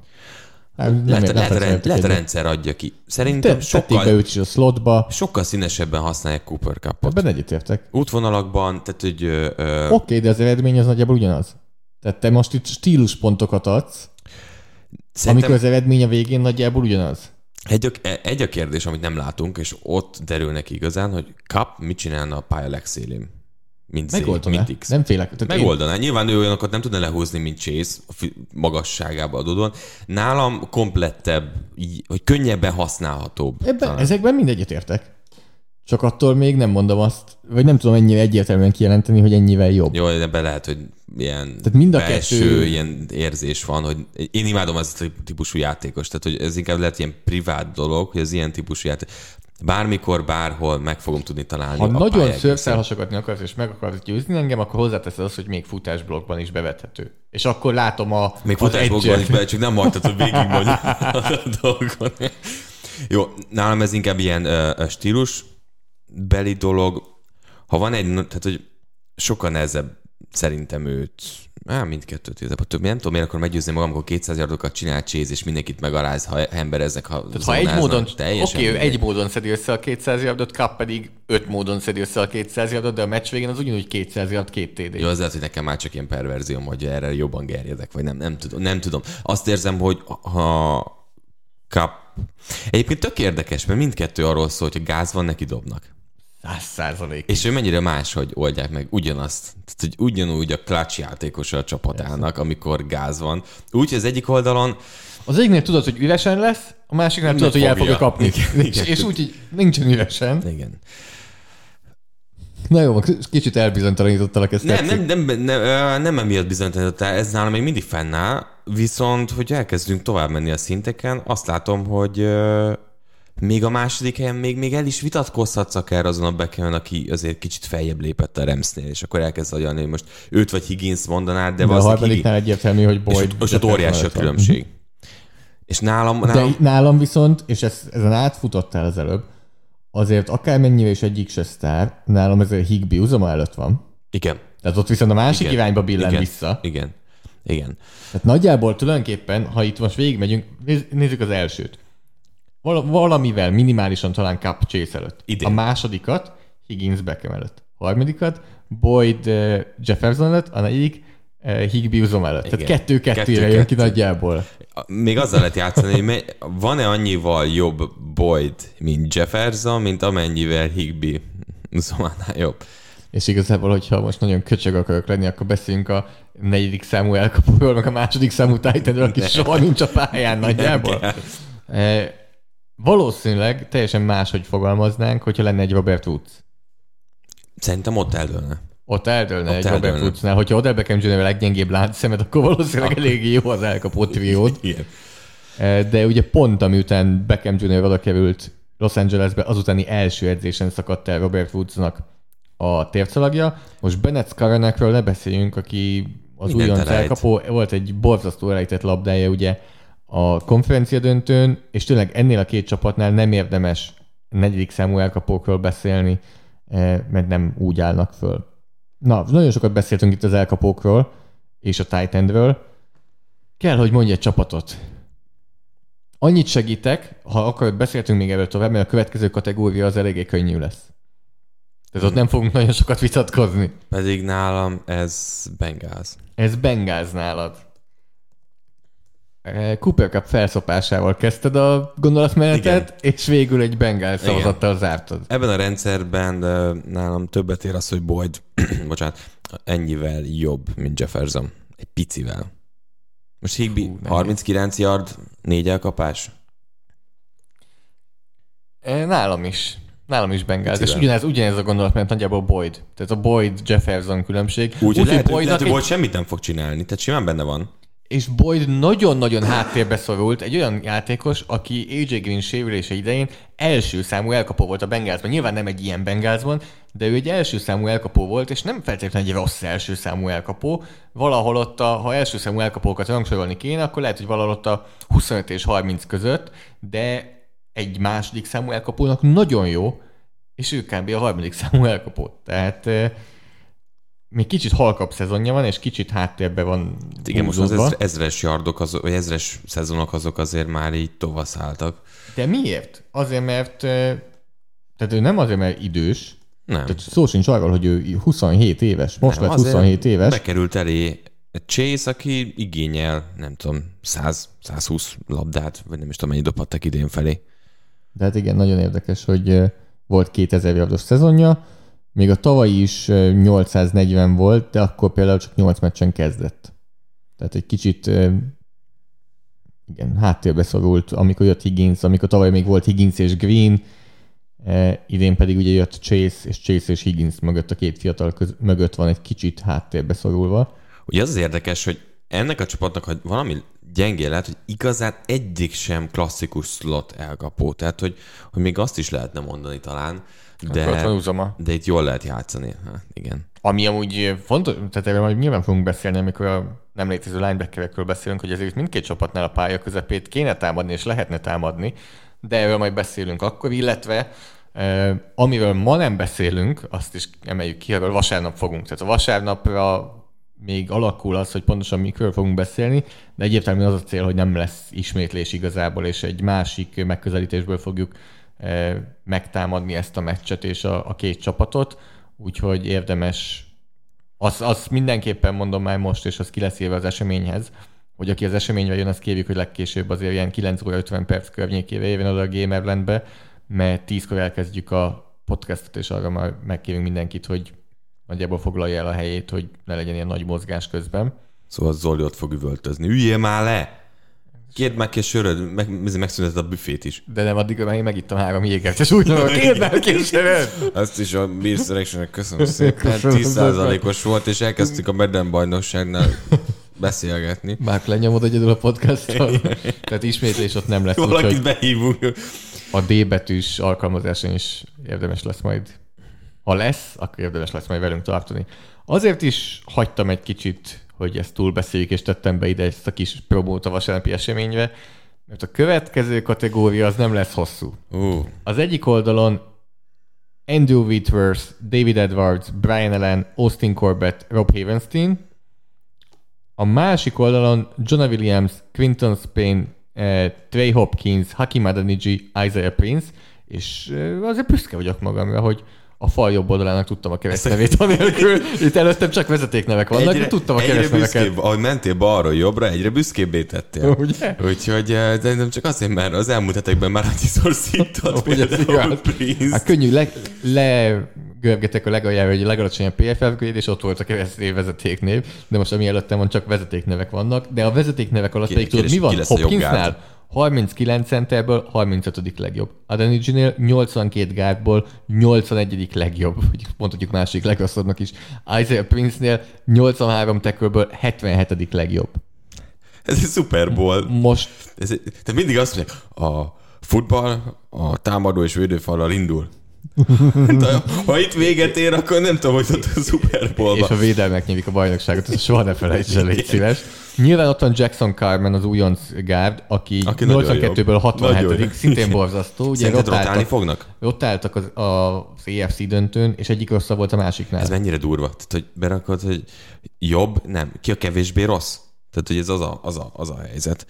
Hát, nem Lehet, nem lehet, rend, lehet rendszer adja ki. Te, Szerintem be sokkal, őt is a slotba, sokkal színesebben használják Cooper Cupot. ebben egyetértek. Útvonalakban, tehát hogy Oké, de az eredmény az nagyjából ugyanaz. Tehát te most itt stíluspontokat adsz, szerintem amikor az eredmény a végén nagyjából ugyanaz. Egy, a, egy a kérdés, amit nem látunk, és ott derül neki igazán, hogy Cup mit csinálna a pálya legszélén. Mint Megoldaná. mint X. Nem félek. Tehát én- Megoldaná. Nyilván ő olyanokat nem tudna lehúzni, mint Chase, a magasságába adódóan. Nálam komplettebb, így, hogy könnyebben használhatóbb. Ebben, talán. ezekben mindegyet értek. Csak attól még nem mondom azt, vagy nem tudom ennyire egyértelműen kijelenteni, hogy ennyivel jobb. Jó, ebben lehet, hogy ilyen Tehát mind a belső kettő- ilyen érzés van, hogy én imádom ezt a típusú játékos, tehát hogy ez inkább lehet ilyen privát dolog, hogy az ilyen típusú játék. Bármikor, bárhol meg fogom tudni találni Ha a nagyon szőrszálhasogatni akarsz, és meg akarsz győzni engem, akkor hozzáteszed azt, hogy még futásblokkban is bevethető. És akkor látom a, Még edge-et. is be, csak nem hagytad, hogy végig vagy a dolgon. Jó, nálam ez inkább ilyen uh, stílus beli dolog. Ha van egy, tehát hogy sokkal nehezebb szerintem őt, á, mindkettőt igazából több, nem tudom, miért akkor meggyőzni magam, amikor 200 yardokat csinál Chase, és mindenkit megaláz, ha embereznek, ha Tehát ha egy módon, oké, okay, ő egy módon szedi össze a 200 yardot, Cup pedig öt módon szedi össze a 200 yardot, de a meccs végén az ugyanúgy 200 yard, két TD. Jó, az lehet, hogy nekem már csak ilyen perverzióm, hogy erre jobban gerjedek, vagy nem, nem tudom. Nem tudom. Azt érzem, hogy ha kap... Egyébként tök érdekes, mert mindkettő arról szól, hogy gáz van, neki dobnak. 100 százalék. És ő mennyire máshogy oldják meg ugyanazt. Tehát, hogy ugyanúgy a clutch játékos a csapatának, amikor gáz van. Úgy, hogy az egyik oldalon Az egyiknél tudod, hogy üresen lesz, a másiknál tudod, hogy el fogja. fogja kapni. Igen. és, és úgy, hogy nincsen üresen. Igen. Na jó, kicsit elbizonytalanítottalak ezt. Nem, nem, nem, nem, nem, nem emiatt bizonytalanítottál, ez nálam még mindig fennáll, viszont, hogy elkezdünk tovább menni a szinteken, azt látom, hogy még a második helyen még, még el is vitatkozhatsz akár azon a Beckham, aki azért kicsit feljebb lépett a Remsznél, és akkor elkezd agyalni, hogy most őt vagy Higgins mondanád, de, de a harmadiknál egyértelmű, hogy Boyd. És, és ott óriási a különbség. Mhm. És nálam, nálam... De nálam viszont, és ez, ezen átfutottál az előbb, azért akármennyire is egyik se sztár, nálam ez a Higby uzama előtt van. Igen. Tehát ott viszont a másik Igen. irányba billen Igen. vissza. Igen. Igen. Tehát nagyjából tulajdonképpen, ha itt most végigmegyünk, néz- nézzük az elsőt. Val- valamivel minimálisan talán Cup Chase előtt. Idén. A másodikat Higgins Beckham előtt. A harmadikat Boyd eh, Jefferson előtt, a negyedik eh, Higby Uzom előtt. Tehát Igen. kettő-kettőre Kettő- jön ki nagyjából. Még azzal lehet játszani, hogy van-e annyival jobb Boyd, mint Jefferson, mint amennyivel Higby Zománál jobb. És igazából, hogyha most nagyon köcsög akarok lenni, akkor beszéljünk a negyedik számú elkapóról, meg a második számú titan aki soha nincs a pályán nagyjából. Valószínűleg teljesen máshogy fogalmaznánk, hogyha lenne egy Robert Woods. Szerintem ott eldőlne. Ott eldőlne Ott egy eldőlne. Robert Woodsnál. Hogyha Odell Beckham Jr. a leggyengébb látszemet, akkor valószínűleg eléggé jó az elkapó triód. Igen. E, De ugye pont amiután Beckham Jr. oda került Los Angelesbe, azutáni első edzésen szakadt el Robert Woodsnak a tércalagja. Most Bennett Skaranekről ne beszéljünk, aki az újonc elkapó, volt egy borzasztó elejtett labdája ugye a konferencia döntőn, és tényleg ennél a két csapatnál nem érdemes negyedik számú elkapókról beszélni, eh, mert nem úgy állnak föl. Na, nagyon sokat beszéltünk itt az elkapókról és a tight endről. Kell, hogy mondj egy csapatot. Annyit segítek, ha akarod, beszéltünk még erről tovább, mert a következő kategória az eléggé könnyű lesz. Tehát ott nem fogunk nagyon sokat vitatkozni. Pedig nálam ez Bengals. Ez Bengáz nálad. Eh, Cooper Cup felszopásával kezdted a gondolatmenetet, és végül egy Bengáz szavazattal zártad. Ebben a rendszerben nálam többet ér az, hogy Boyd, bocsánat, ennyivel jobb, mint Jefferson. Egy picivel. Most Higby Fú, nehéz. 39 yard, négy elkapás. Eh, Nálam is. Nálam is Bengáz. És ugyanez, ugyanez a gondolatmenet nagyjából Boyd. Tehát a Boyd-Jefferson különbség. Úgy, hogy lehet, Boydnak lehet, hogy Boyd semmit nem fog csinálni, tehát simán benne van. És Boyd nagyon-nagyon háttérbe szorult, egy olyan játékos, aki AJ Green sérülése idején első számú elkapó volt a Bengázban. Nyilván nem egy ilyen Bengázban, de ő egy első számú elkapó volt, és nem feltétlenül egy rossz első számú elkapó. Valahol ott, a, ha első számú elkapókat rangsorolni kéne, akkor lehet, hogy valahol ott a 25 és 30 között, de egy második számú elkapónak nagyon jó, és ő kb. a harmadik számú elkapó. Tehát eh, még kicsit halkabb szezonja van, és kicsit háttérbe van Igen, most az húzódva. ezre- ezres yardok, azok, vagy ezres szezonok azok azért már így tovaszálltak. De miért? Azért, mert eh, tehát ő nem azért, mert idős, Nem. tehát szó sincs arról, hogy ő 27 éves, most Nem, lett azért 27 éves, Bekerült elé Chase, aki igényel, nem tudom, 100, 120 labdát, vagy nem is tudom, mennyi dobhattak idén felé. de hát igen, nagyon érdekes, hogy volt 2000 yardos szezonja, még a tavalyi is eh, 840 volt, de akkor például csak 8 meccsen kezdett. Tehát egy kicsit igen, háttérbe szorult, amikor jött Higgins, amikor tavaly még volt Higgins és Green, idén pedig ugye jött Chase, és Chase és Higgins mögött a két fiatal köz, mögött van egy kicsit háttérbe szorulva. Ugye az az érdekes, hogy ennek a csapatnak, hogy valami gyengé lehet, hogy igazán egyik sem klasszikus slot elkapó. Tehát, hogy, hogy még azt is lehetne mondani talán, de, de itt jól lehet játszani. Hát, igen. Ami amúgy fontos, tehát erről majd nyilván fogunk beszélni, amikor a nem létező linebackerekről beszélünk, hogy ezért mindkét csapatnál a pálya közepét kéne támadni, és lehetne támadni, de erről majd beszélünk akkor, illetve amiről ma nem beszélünk, azt is emeljük ki, erről vasárnap fogunk. Tehát a vasárnapra még alakul az, hogy pontosan mikről fogunk beszélni, de egyértelműen az a cél, hogy nem lesz ismétlés igazából, és egy másik megközelítésből fogjuk megtámadni ezt a meccset és a, a két csapatot, úgyhogy érdemes azt, azt mindenképpen mondom már most, és az ki lesz éve az eseményhez, hogy aki az eseményre jön, azt kérjük, hogy legkésőbb azért ilyen 9 óra 50 perc környékére jövön oda a Gamerlandbe, mert 10-kor elkezdjük a podcastot, és arra már megkérünk mindenkit, hogy nagyjából foglalja el a helyét, hogy ne legyen ilyen nagy mozgás közben. Szóval Zoli ott fog üvöltözni. Üljél már le! Kérd meg a söröd, meg, megszünteted a büfét is. De nem, addig már én megittam három jégert, és úgy mondom, kérd meg söröd! Azt is a Beer selection köszönöm szépen. 10%-os volt, és elkezdtük a Medden bajnokságnál beszélgetni. Már lenyomod egyedül a podcasttal. Tehát ismétlés ott nem lesz. Valakit úgyhogy behívunk. A D betűs alkalmazáson is érdemes lesz majd. Ha lesz, akkor érdemes lesz majd velünk tartani. Azért is hagytam egy kicsit, hogy ezt túlbeszéljük, és tettem be ide ezt a kis promót a vasárnapi eseményre, mert a következő kategória az nem lesz hosszú. Uh. Az egyik oldalon Andrew Whitworth, David Edwards, Brian Allen, Austin Corbett, Rob Havenstein. A másik oldalon Jonah Williams, Quinton Spain, eh, Trey Hopkins, Hakim Adeniji, Isaiah Prince, és eh, azért büszke vagyok magamra, hogy a fal jobb oldalának tudtam a keresztnevét anélkül. Itt előttem csak vezetéknevek vannak, egyre, de tudtam a keresztneveket. ahogy mentél balról jobbra, egyre büszkébbé tettél. Ugye? Úgyhogy eh, de nem csak azért, mert az elmúlt hetekben már annyiszor szított például Prince. Hát könnyű, le, le görgetek a legaljára, hogy a legalacsonyabb PFF és ott volt a keresztény vezetéknév, de most ami előttem van, csak vezetéknevek vannak, de a vezetéknek alatt pedig tudod, mi van? Hopkinsnál? 39 centerből 35. legjobb. Adenijinél 82 gárdból 81. legjobb, vagy mondhatjuk másik legrosszabbnak is. Isaiah Prince-nél 83 tekölből 77. legjobb. Ez egy Super Bowl. Most... Ez, te mindig azt mondják, a futball a támadó és védőfallal indul. Ha itt véget ér, akkor nem tudom, hogy ott a Super bowl És a védelmek nyílik a bajnokságot, ezt soha ne felejtsd el, légy szíves. Nyilván ott van Jackson Carmen, az újonc gárd, aki, aki 82-ből 67 szintén borzasztó. Ugye ott rotálni fognak? Ott álltak az, az EFC döntőn, és egyik rosszabb volt a másiknál. Ez mennyire durva? Tehát, hogy berakod, hogy jobb, nem. Ki a kevésbé rossz? Tehát, hogy ez az a, az a, az a helyzet.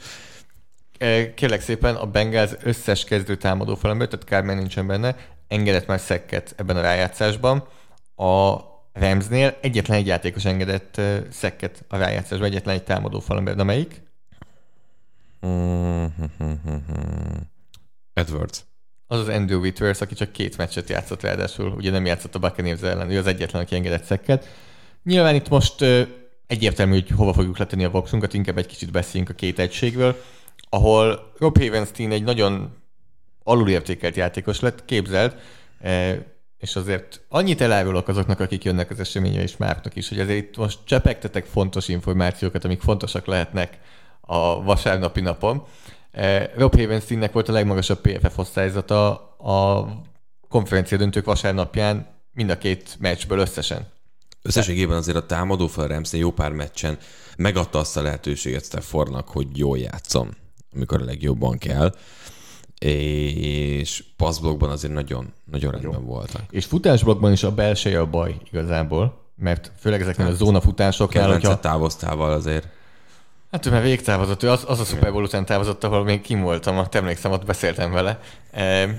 Kérlek szépen, a Bengals összes kezdő támadó falember, tehát Carmen nincsen benne, engedett már szekket ebben a rájátszásban. A Ramsnél egyetlen egy játékos engedett szekket a rájátszásban, egyetlen egy támadó falember. De melyik? Edwards. Az az Andrew Whitworth, aki csak két meccset játszott ráadásul, ugye nem játszott a Buccaneers ellen, ő az egyetlen, aki engedett szekket. Nyilván itt most egyértelmű, hogy hova fogjuk letenni a voxunkat, inkább egy kicsit beszéljünk a két egységről, ahol Rob Havenstein egy nagyon alulértékelt játékos lett, képzelt, e, és azért annyit elárulok azoknak, akik jönnek az eseményre, és márknak is, hogy azért itt most csepegtetek fontos információkat, amik fontosak lehetnek a vasárnapi napon. E, Rob Havensteinnek volt a legmagasabb PFF osztályzata a konferencia döntők vasárnapján mind a két meccsből összesen. Összességében azért a támadó fel Ramsey jó pár meccsen megadta azt a lehetőséget Staffordnak, hogy jól játszom, amikor a legjobban kell és passzblokkban azért nagyon, nagyon rendben Jó. voltak. És futásblokkban is a belseje a baj igazából, mert főleg ezeknél hát, a zónafutásoknál, hogyha... távoztával azért. Hát ő már végtávozott, ő az, az a Super Bowl után távozott, ahol még kim voltam, ott emlékszem, ott beszéltem vele. E,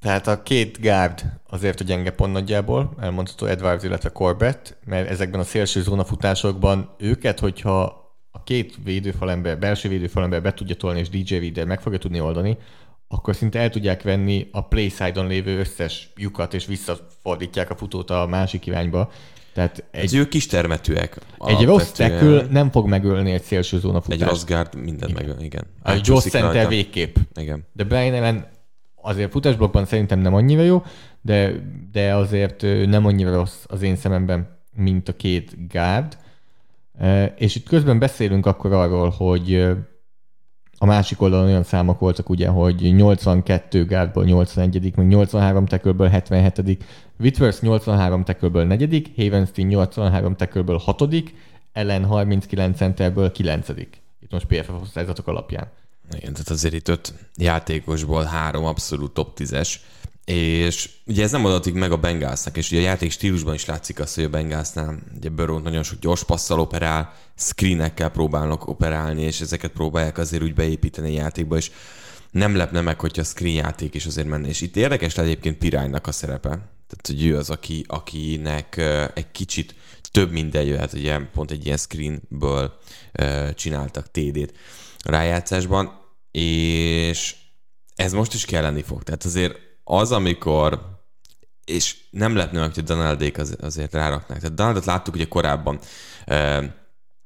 tehát a két gárd azért a gyenge pont nagyjából, elmondható Edwards, illetve Corbett, mert ezekben a szélső zónafutásokban őket, hogyha a két védőfalember, belső védőfalember be tudja tolni, és DJ Reader meg fogja tudni oldani, akkor szinte el tudják venni a playside-on lévő összes lyukat, és visszafordítják a futót a másik irányba. Tehát egy, Ez ők kis termetűek. Egy rossz tekül nem fog megölni egy szélső zóna futást. Egy rossz gárd minden igen. A Josh Center végképp. Igen. De Brian ellen azért futásblokkban szerintem nem annyira jó, de, de azért nem annyira rossz az én szememben, mint a két gárd. És itt közben beszélünk akkor arról, hogy a másik oldalon olyan számok voltak ugye, hogy 82 gárdból 81 meg 83 tekölből 77 Whitworth 83 tekölből 4 Havenstein 83 tekölből 6 Ellen 39 centerből 9 Itt most PFF osztályzatok alapján. Igen, tehát azért itt öt játékosból három abszolút top 10-es, és ugye ez nem adatik meg a Bengalsnak, és ugye a játék stílusban is látszik azt, hogy a Bengalsnál ugye Burrow nagyon sok gyors passzal operál, screenekkel próbálnak operálni, és ezeket próbálják azért úgy beépíteni a játékba, és nem lepne meg, hogyha a screen játék is azért menne. És itt érdekes egyébként Piránynak a szerepe. Tehát, hogy ő az, aki, akinek egy kicsit több minden jöhet, ugye pont egy ilyen screenből csináltak TD-t rájátszásban, és ez most is kelleni fog. Tehát azért az, amikor és nem lepne meg, hogy Donaldék az, azért ráraknák. Tehát Donaldot láttuk ugye korábban,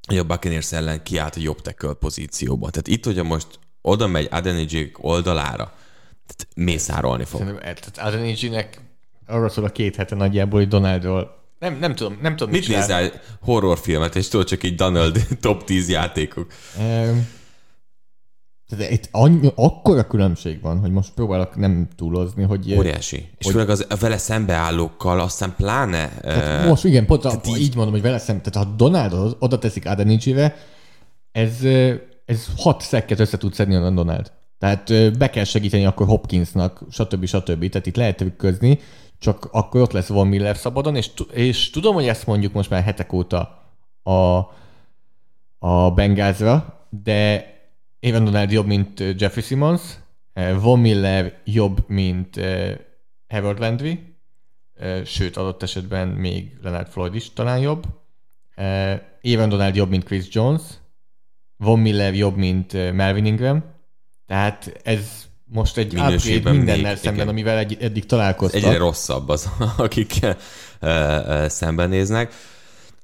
hogy a Buccaneers ellen kiállt a jobb tackle pozícióba. Tehát itt, hogyha most oda megy Adenijék oldalára, tehát mészárolni fog. Tehát Adeniji-nek arra szól a két hete nagyjából, hogy Donaldról nem, nem tudom, nem tudom, Mit csinál. nézel horrorfilmet, és tudod csak így Donald top 10 játékok. Ehm, Tehát itt annyi, akkora különbség van, hogy most próbálok nem túlozni, hogy... Óriási. És főleg az a vele szembeállókkal aztán pláne... Tehát eh, most igen, pont a, tehát így, így- mondom, hogy vele szem, tehát ha Donald oda teszik Adeniji-re, ez, ez hat szekket össze tud szedni a Donald. Tehát be kell segíteni akkor Hopkinsnak, stb. stb. Tehát itt lehet trükközni, csak akkor ott lesz Von Miller szabadon, és, és tudom, hogy ezt mondjuk most már hetek óta a, a Bengázra, de Evan Donald jobb, mint ö, Jeffrey Simmons, Von Miller jobb, mint Harold Landry, sőt, adott esetben még Leonard Floyd is talán jobb. Evan Donald jobb, mint Chris Jones, Von Miller jobb, mint Melvin Ingram, tehát ez most egy upgrade mindennel még, szemben, igen. amivel egy, eddig találkoztak. egyre rosszabb az, akikkel uh, uh, szembenéznek.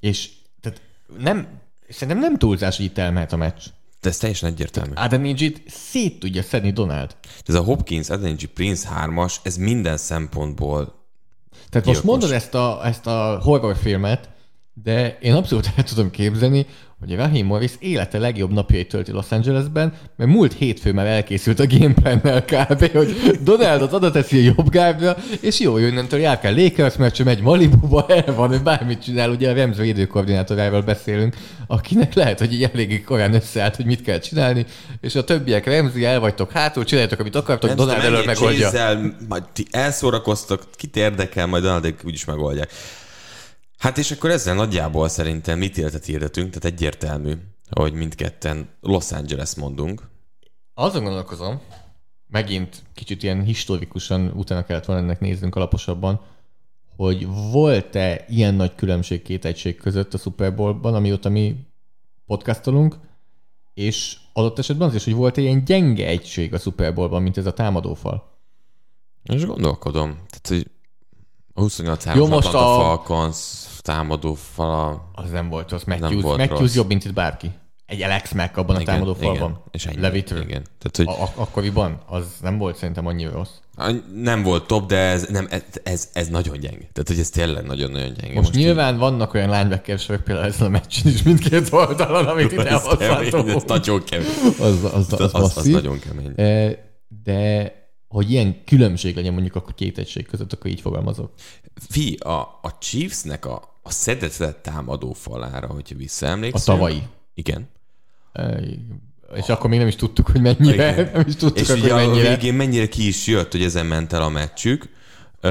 És tehát nem, szerintem nem túlzás, hogy itt elmehet a meccs. De ez teljesen egyértelmű. Adeniji-t szét tudja szedni Donald. Ez a Hopkins, Adeniji, Prince 3-as, ez minden szempontból Tehát most Gyilkos. mondod ezt a, ezt a horrorfilmet, de én abszolút el tudom képzelni, hogy Raheem Morris élete legjobb napjait tölti Los Angelesben, mert múlt hétfő már elkészült a gameplannel kb., hogy Donaldot oda teszi a jobb gábra, és jó, jó, innentől jár kell Lakers, mert csak megy Malibuba, el van, hogy bármit csinál, ugye a Remzo időkoordinátorával beszélünk, akinek lehet, hogy így eléggé korán összeállt, hogy mit kell csinálni, és a többiek Remzi, el vagytok hátul, csináljátok, amit akartok, Nem Donald menjél megoldja. Chase-zel, majd ti elszórakoztak, kit érdekel, majd Donaldék úgyis megoldják. Hát és akkor ezzel nagyjából szerintem ítéletet hirdetünk, tehát egyértelmű, hogy mindketten Los Angeles mondunk. Azon gondolkozom, megint kicsit ilyen historikusan utána kellett volna ennek néznünk alaposabban, hogy volt-e ilyen nagy különbség két egység között a Super Bowl-ban, amióta mi podcastolunk, és adott esetben az is, hogy volt-e ilyen gyenge egység a Super Bowl-ban, mint ez a támadófal. És gondolkodom, tehát, hogy a 28 Jó, most a- Falcons támadó fala. Az nem volt. Nem Matthews, volt Matthews rossz. jobb, mint itt bárki. Egy Alex Mack abban a támadófalban. Igen, és ennyi. Levitről. Igen. Tehát, hogy A- a- akkoriban az nem volt szerintem annyira rossz. nem volt top, de ez, nem, ez, ez, ez nagyon gyenge. Tehát, hogy ez tényleg nagyon-nagyon gyenge. Most, így- nyilván vannak olyan linebacker például ezen a meccsen is mindkét oldalon, amit ide ez, kemény, hozhatunk. ez nagyon kemény. Az, az, az, Az, az, az nagyon kemény. Eh, De hogy ilyen különbség legyen mondjuk akkor két egység között, akkor így fogalmazok. Fi, a, a Chiefsnek a, a szedetlen támadó falára, hogyha A visszaemlékszem. tavalyi. Igen. És akkor még nem is tudtuk, hogy mennyire. Igen. Nem is tudtuk, És akkor ugye a mennyire. végén mennyire ki is jött, hogy ezen ment el a meccsük. Ö,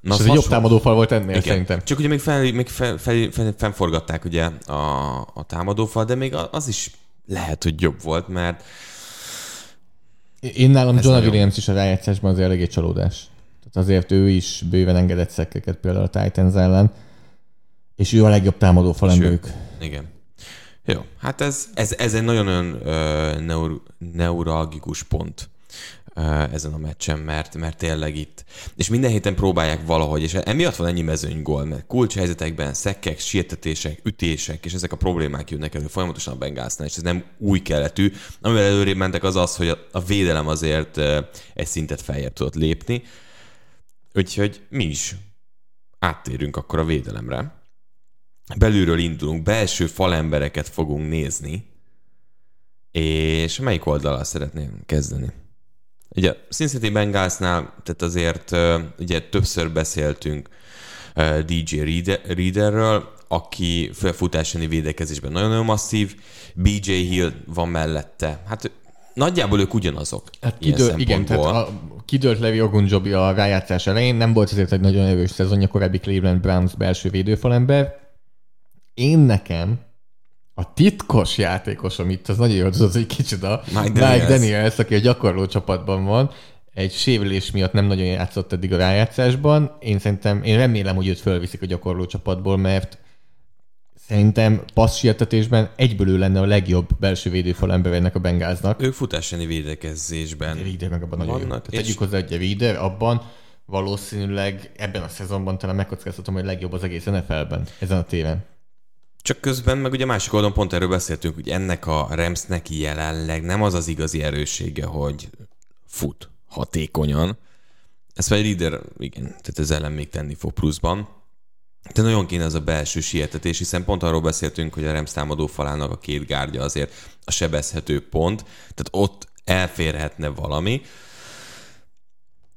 na, És ez egy jobb támadófal volt ennél Igen. szerintem. Csak ugye még, fel, még fel, fel, fel, fennforgatták ugye a, a támadófal, de még az is lehet, hogy jobb volt, mert Én nálam nagyon- Williams is a rájátszásban az eléggé csalódás. Tehát azért ő is bőven engedett szekkeket például a Titans ellen, és ő a legjobb támadó fal És ő- emberük. igen. Jó, hát ez, ez, ez egy nagyon-nagyon uh, neur, neuralgikus pont uh, ezen a meccsen, mert, mert tényleg itt, és minden héten próbálják valahogy, és emiatt van ennyi mezőny gól, mert kulcshelyzetekben szekkek, sietetések, ütések, és ezek a problémák jönnek elő folyamatosan a Bengalsnál, és ez nem új keletű. Amivel előrébb mentek az az, hogy a, a védelem azért uh, egy szintet feljebb tudott lépni, úgyhogy mi is áttérünk akkor a védelemre belülről indulunk, belső falembereket fogunk nézni, és melyik oldalal szeretném kezdeni? Ugye Cincinnati Bengalsnál, tehát azért ugye többször beszéltünk DJ Reader- Readerről, aki futásáni védekezésben nagyon-nagyon masszív, BJ Hill van mellette. Hát nagyjából ők ugyanazok. Hát kidől, igen, tehát a, kidőlt Levi Ogunjobi a rájátszás elején, nem volt azért egy nagyon erős szezonja korábbi Cleveland Browns belső védőfalember. Én nekem a titkos játékosom itt, az nagyon jó, az egy kicsit a Mike Mike Daniels. Daniels, aki a gyakorló csapatban van, egy sérülés miatt nem nagyon játszott eddig a rájátszásban. Én szerintem, én remélem, hogy őt fölviszik a gyakorló csapatból, mert szerintem passzsietetésben egyből ő lenne a legjobb belső védőfalember ennek a Bengáznak. Ők futásáni védekezésben Reader meg abban nagyon jó. Tehát és- tegyük hozzá, hogy a Reader abban valószínűleg ebben a szezonban talán megkockáztatom, hogy legjobb az egész NFL-ben ezen a téren. Csak közben meg ugye másik oldalon pont erről beszéltünk, hogy ennek a Ramsnek jelenleg nem az az igazi erőssége, hogy fut hatékonyan. Ez pedig líder, igen, tehát ez ellen még tenni fog pluszban. De nagyon kéne az a belső sietetés, hiszen pont arról beszéltünk, hogy a Rams támadó falának a két gárdja azért a sebezhető pont, tehát ott elférhetne valami.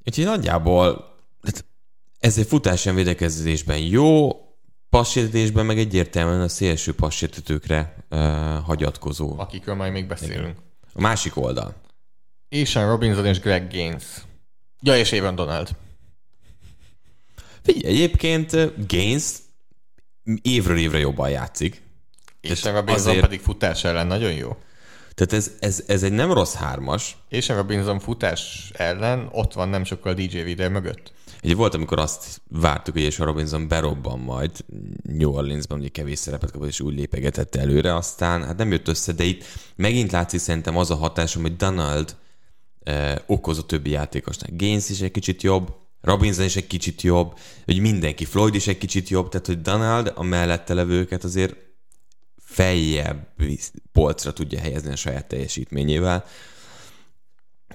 Úgyhogy nagyjából tehát ez egy futás védekezésben jó, passértésben meg egyértelműen a szélső passértetőkre uh, hagyatkozó. Akikről majd még beszélünk. A másik oldal. Ishan Robinson és Greg Gaines. Ja, és Aaron Donald. Figyelj, egyébként Gaines évről évre jobban játszik. És Robinson azért... pedig futás ellen nagyon jó. Tehát ez, ez, ez egy nem rossz hármas. És a Robinson futás ellen ott van nem sokkal DJ Vider mögött. Ugye volt, amikor azt vártuk, hogy és a Robinson berobban majd New Orleansban, ugye kevés szerepet kapott, és úgy lépegetett előre, aztán hát nem jött össze, de itt megint látszik szerintem az a hatásom, hogy Donald eh, okoz a többi játékosnak. Gaines is egy kicsit jobb, Robinson is egy kicsit jobb, hogy mindenki, Floyd is egy kicsit jobb, tehát hogy Donald a mellette levőket azért feljebb polcra tudja helyezni a saját teljesítményével.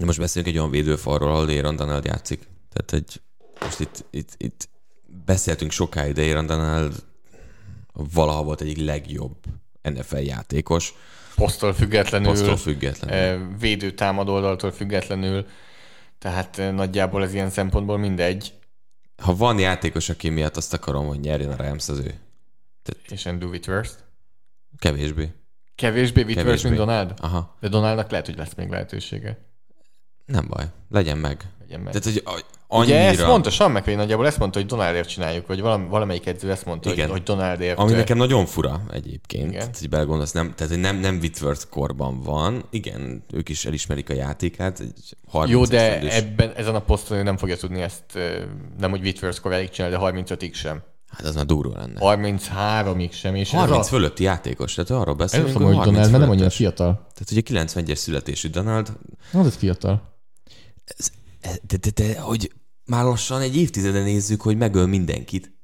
Most beszélünk egy olyan védőfalról, ahol Aaron Donald játszik. Tehát, hogy most itt, itt, itt beszéltünk sokáig, de Donald valaha volt egyik legjobb NFL játékos. Posztól függetlenül. Posztól függetlenül. Védő támadó oldaltól függetlenül. Tehát nagyjából ez ilyen szempontból mindegy. Ha van játékos, aki miatt azt akarom, hogy nyerjen a Rams, az ő. Tehát... És Andrew Whitworth? Kevésbé. Kevésbé Whitworth, mint Donald? Aha. De Donaldnak lehet, hogy lesz még lehetősége. Nem baj, legyen meg. Legyen meg. Tehát, hogy annyira... Ugye ezt mondta, Sean McVay nagyjából ezt mondta, hogy Donaldért csináljuk, vagy valam, valamelyik edző ezt mondta, Igen. hogy, hogy Donaldért. Ami nekem nagyon fura egyébként, Igen. hogy belegondolsz, nem, tehát hogy nem, nem Whitworth korban van, igen, ők is elismerik a játékát. Jó, de esztendős... ebben, ezen a poszton nem fogja tudni ezt, nem hogy Whitworth koráig csinálni, de 35-ig sem. Hát az már durva lenne. 33-ig sem. És 30 a... fölötti játékos, tehát arról beszélünk, hogy Donald, mert nem annyira fiatal. Tehát ugye 91-es születésű Donald. Az, ez fiatal. Ez, de, de, de, hogy már lassan egy évtizede nézzük, hogy megöl mindenkit.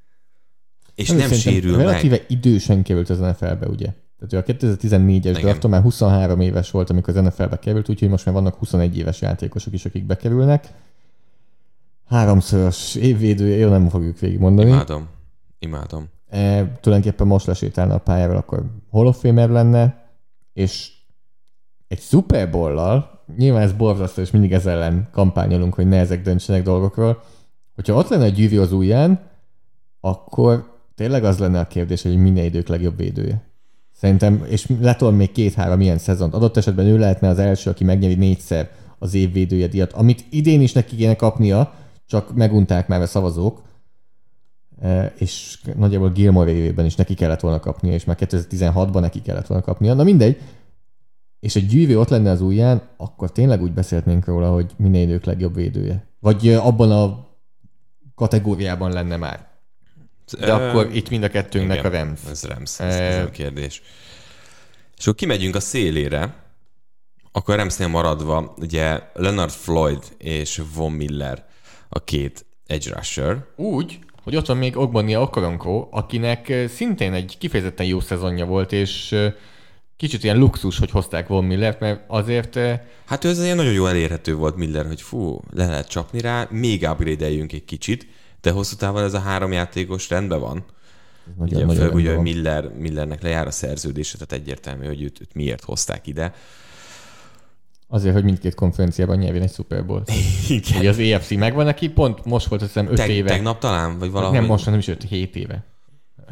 És nem, nem sérül relatíve meg. idősen került az NFL-be, ugye? Tehát ő a 2014-es drafton már 23 éves volt, amikor az NFL-be került, úgyhogy most már vannak 21 éves játékosok is, akik bekerülnek. Háromszoros évvédője, én nem fogjuk végigmondani. Imádom. Imádom. E, tulajdonképpen most lesétálna a pályáról, akkor Hall of Famer lenne, és egy Super Bowl-lal nyilván ez borzasztó, és mindig ezzel ellen kampányolunk, hogy ne ezek döntsenek dolgokról. Hogyha ott lenne a gyűrű az ujján, akkor tényleg az lenne a kérdés, hogy minden idők legjobb védője. Szerintem, és letol még két-három ilyen szezont. Adott esetben ő lehetne az első, aki megnyeri négyszer az év védője díjat, amit idén is neki kéne kapnia, csak megunták már a szavazók, e, és nagyjából Gilmore évében is neki kellett volna kapnia, és már 2016-ban neki kellett volna kapnia. Na mindegy, és egy gyűrű ott lenne az ujján, akkor tényleg úgy beszéltnénk róla, hogy minél idők legjobb védője. Vagy abban a kategóriában lenne már. De e, akkor itt mind a kettőnknek igen, a Rams. Ez Rams, ez, ez a kérdés. És akkor kimegyünk a szélére, akkor Ramsnél maradva, ugye Leonard Floyd és Von Miller a két edge rusher. Úgy, hogy ott van még Ogbania Okoronkó, akinek szintén egy kifejezetten jó szezonja volt, és kicsit ilyen luxus, hogy hozták Von Millert, mert azért... Eh, hát ő ez ilyen nagyon jó elérhető volt Miller, hogy fú, le lehet csapni rá, még upgrade egy kicsit, de hosszú távon ez a három játékos rendben van. Nagyon, ugye, nagyon ugye, hogy Miller, Millernek lejár a szerződése, tehát egyértelmű, hogy őt, őt miért hozták ide. Azért, hogy mindkét konferenciában nyerjen egy Super Bowl. Igen. Ugye az EFC megvan neki, pont most volt azt hiszem 5 éve. Tegnap talán, vagy valami. Nem most, nem is 5, 7 éve.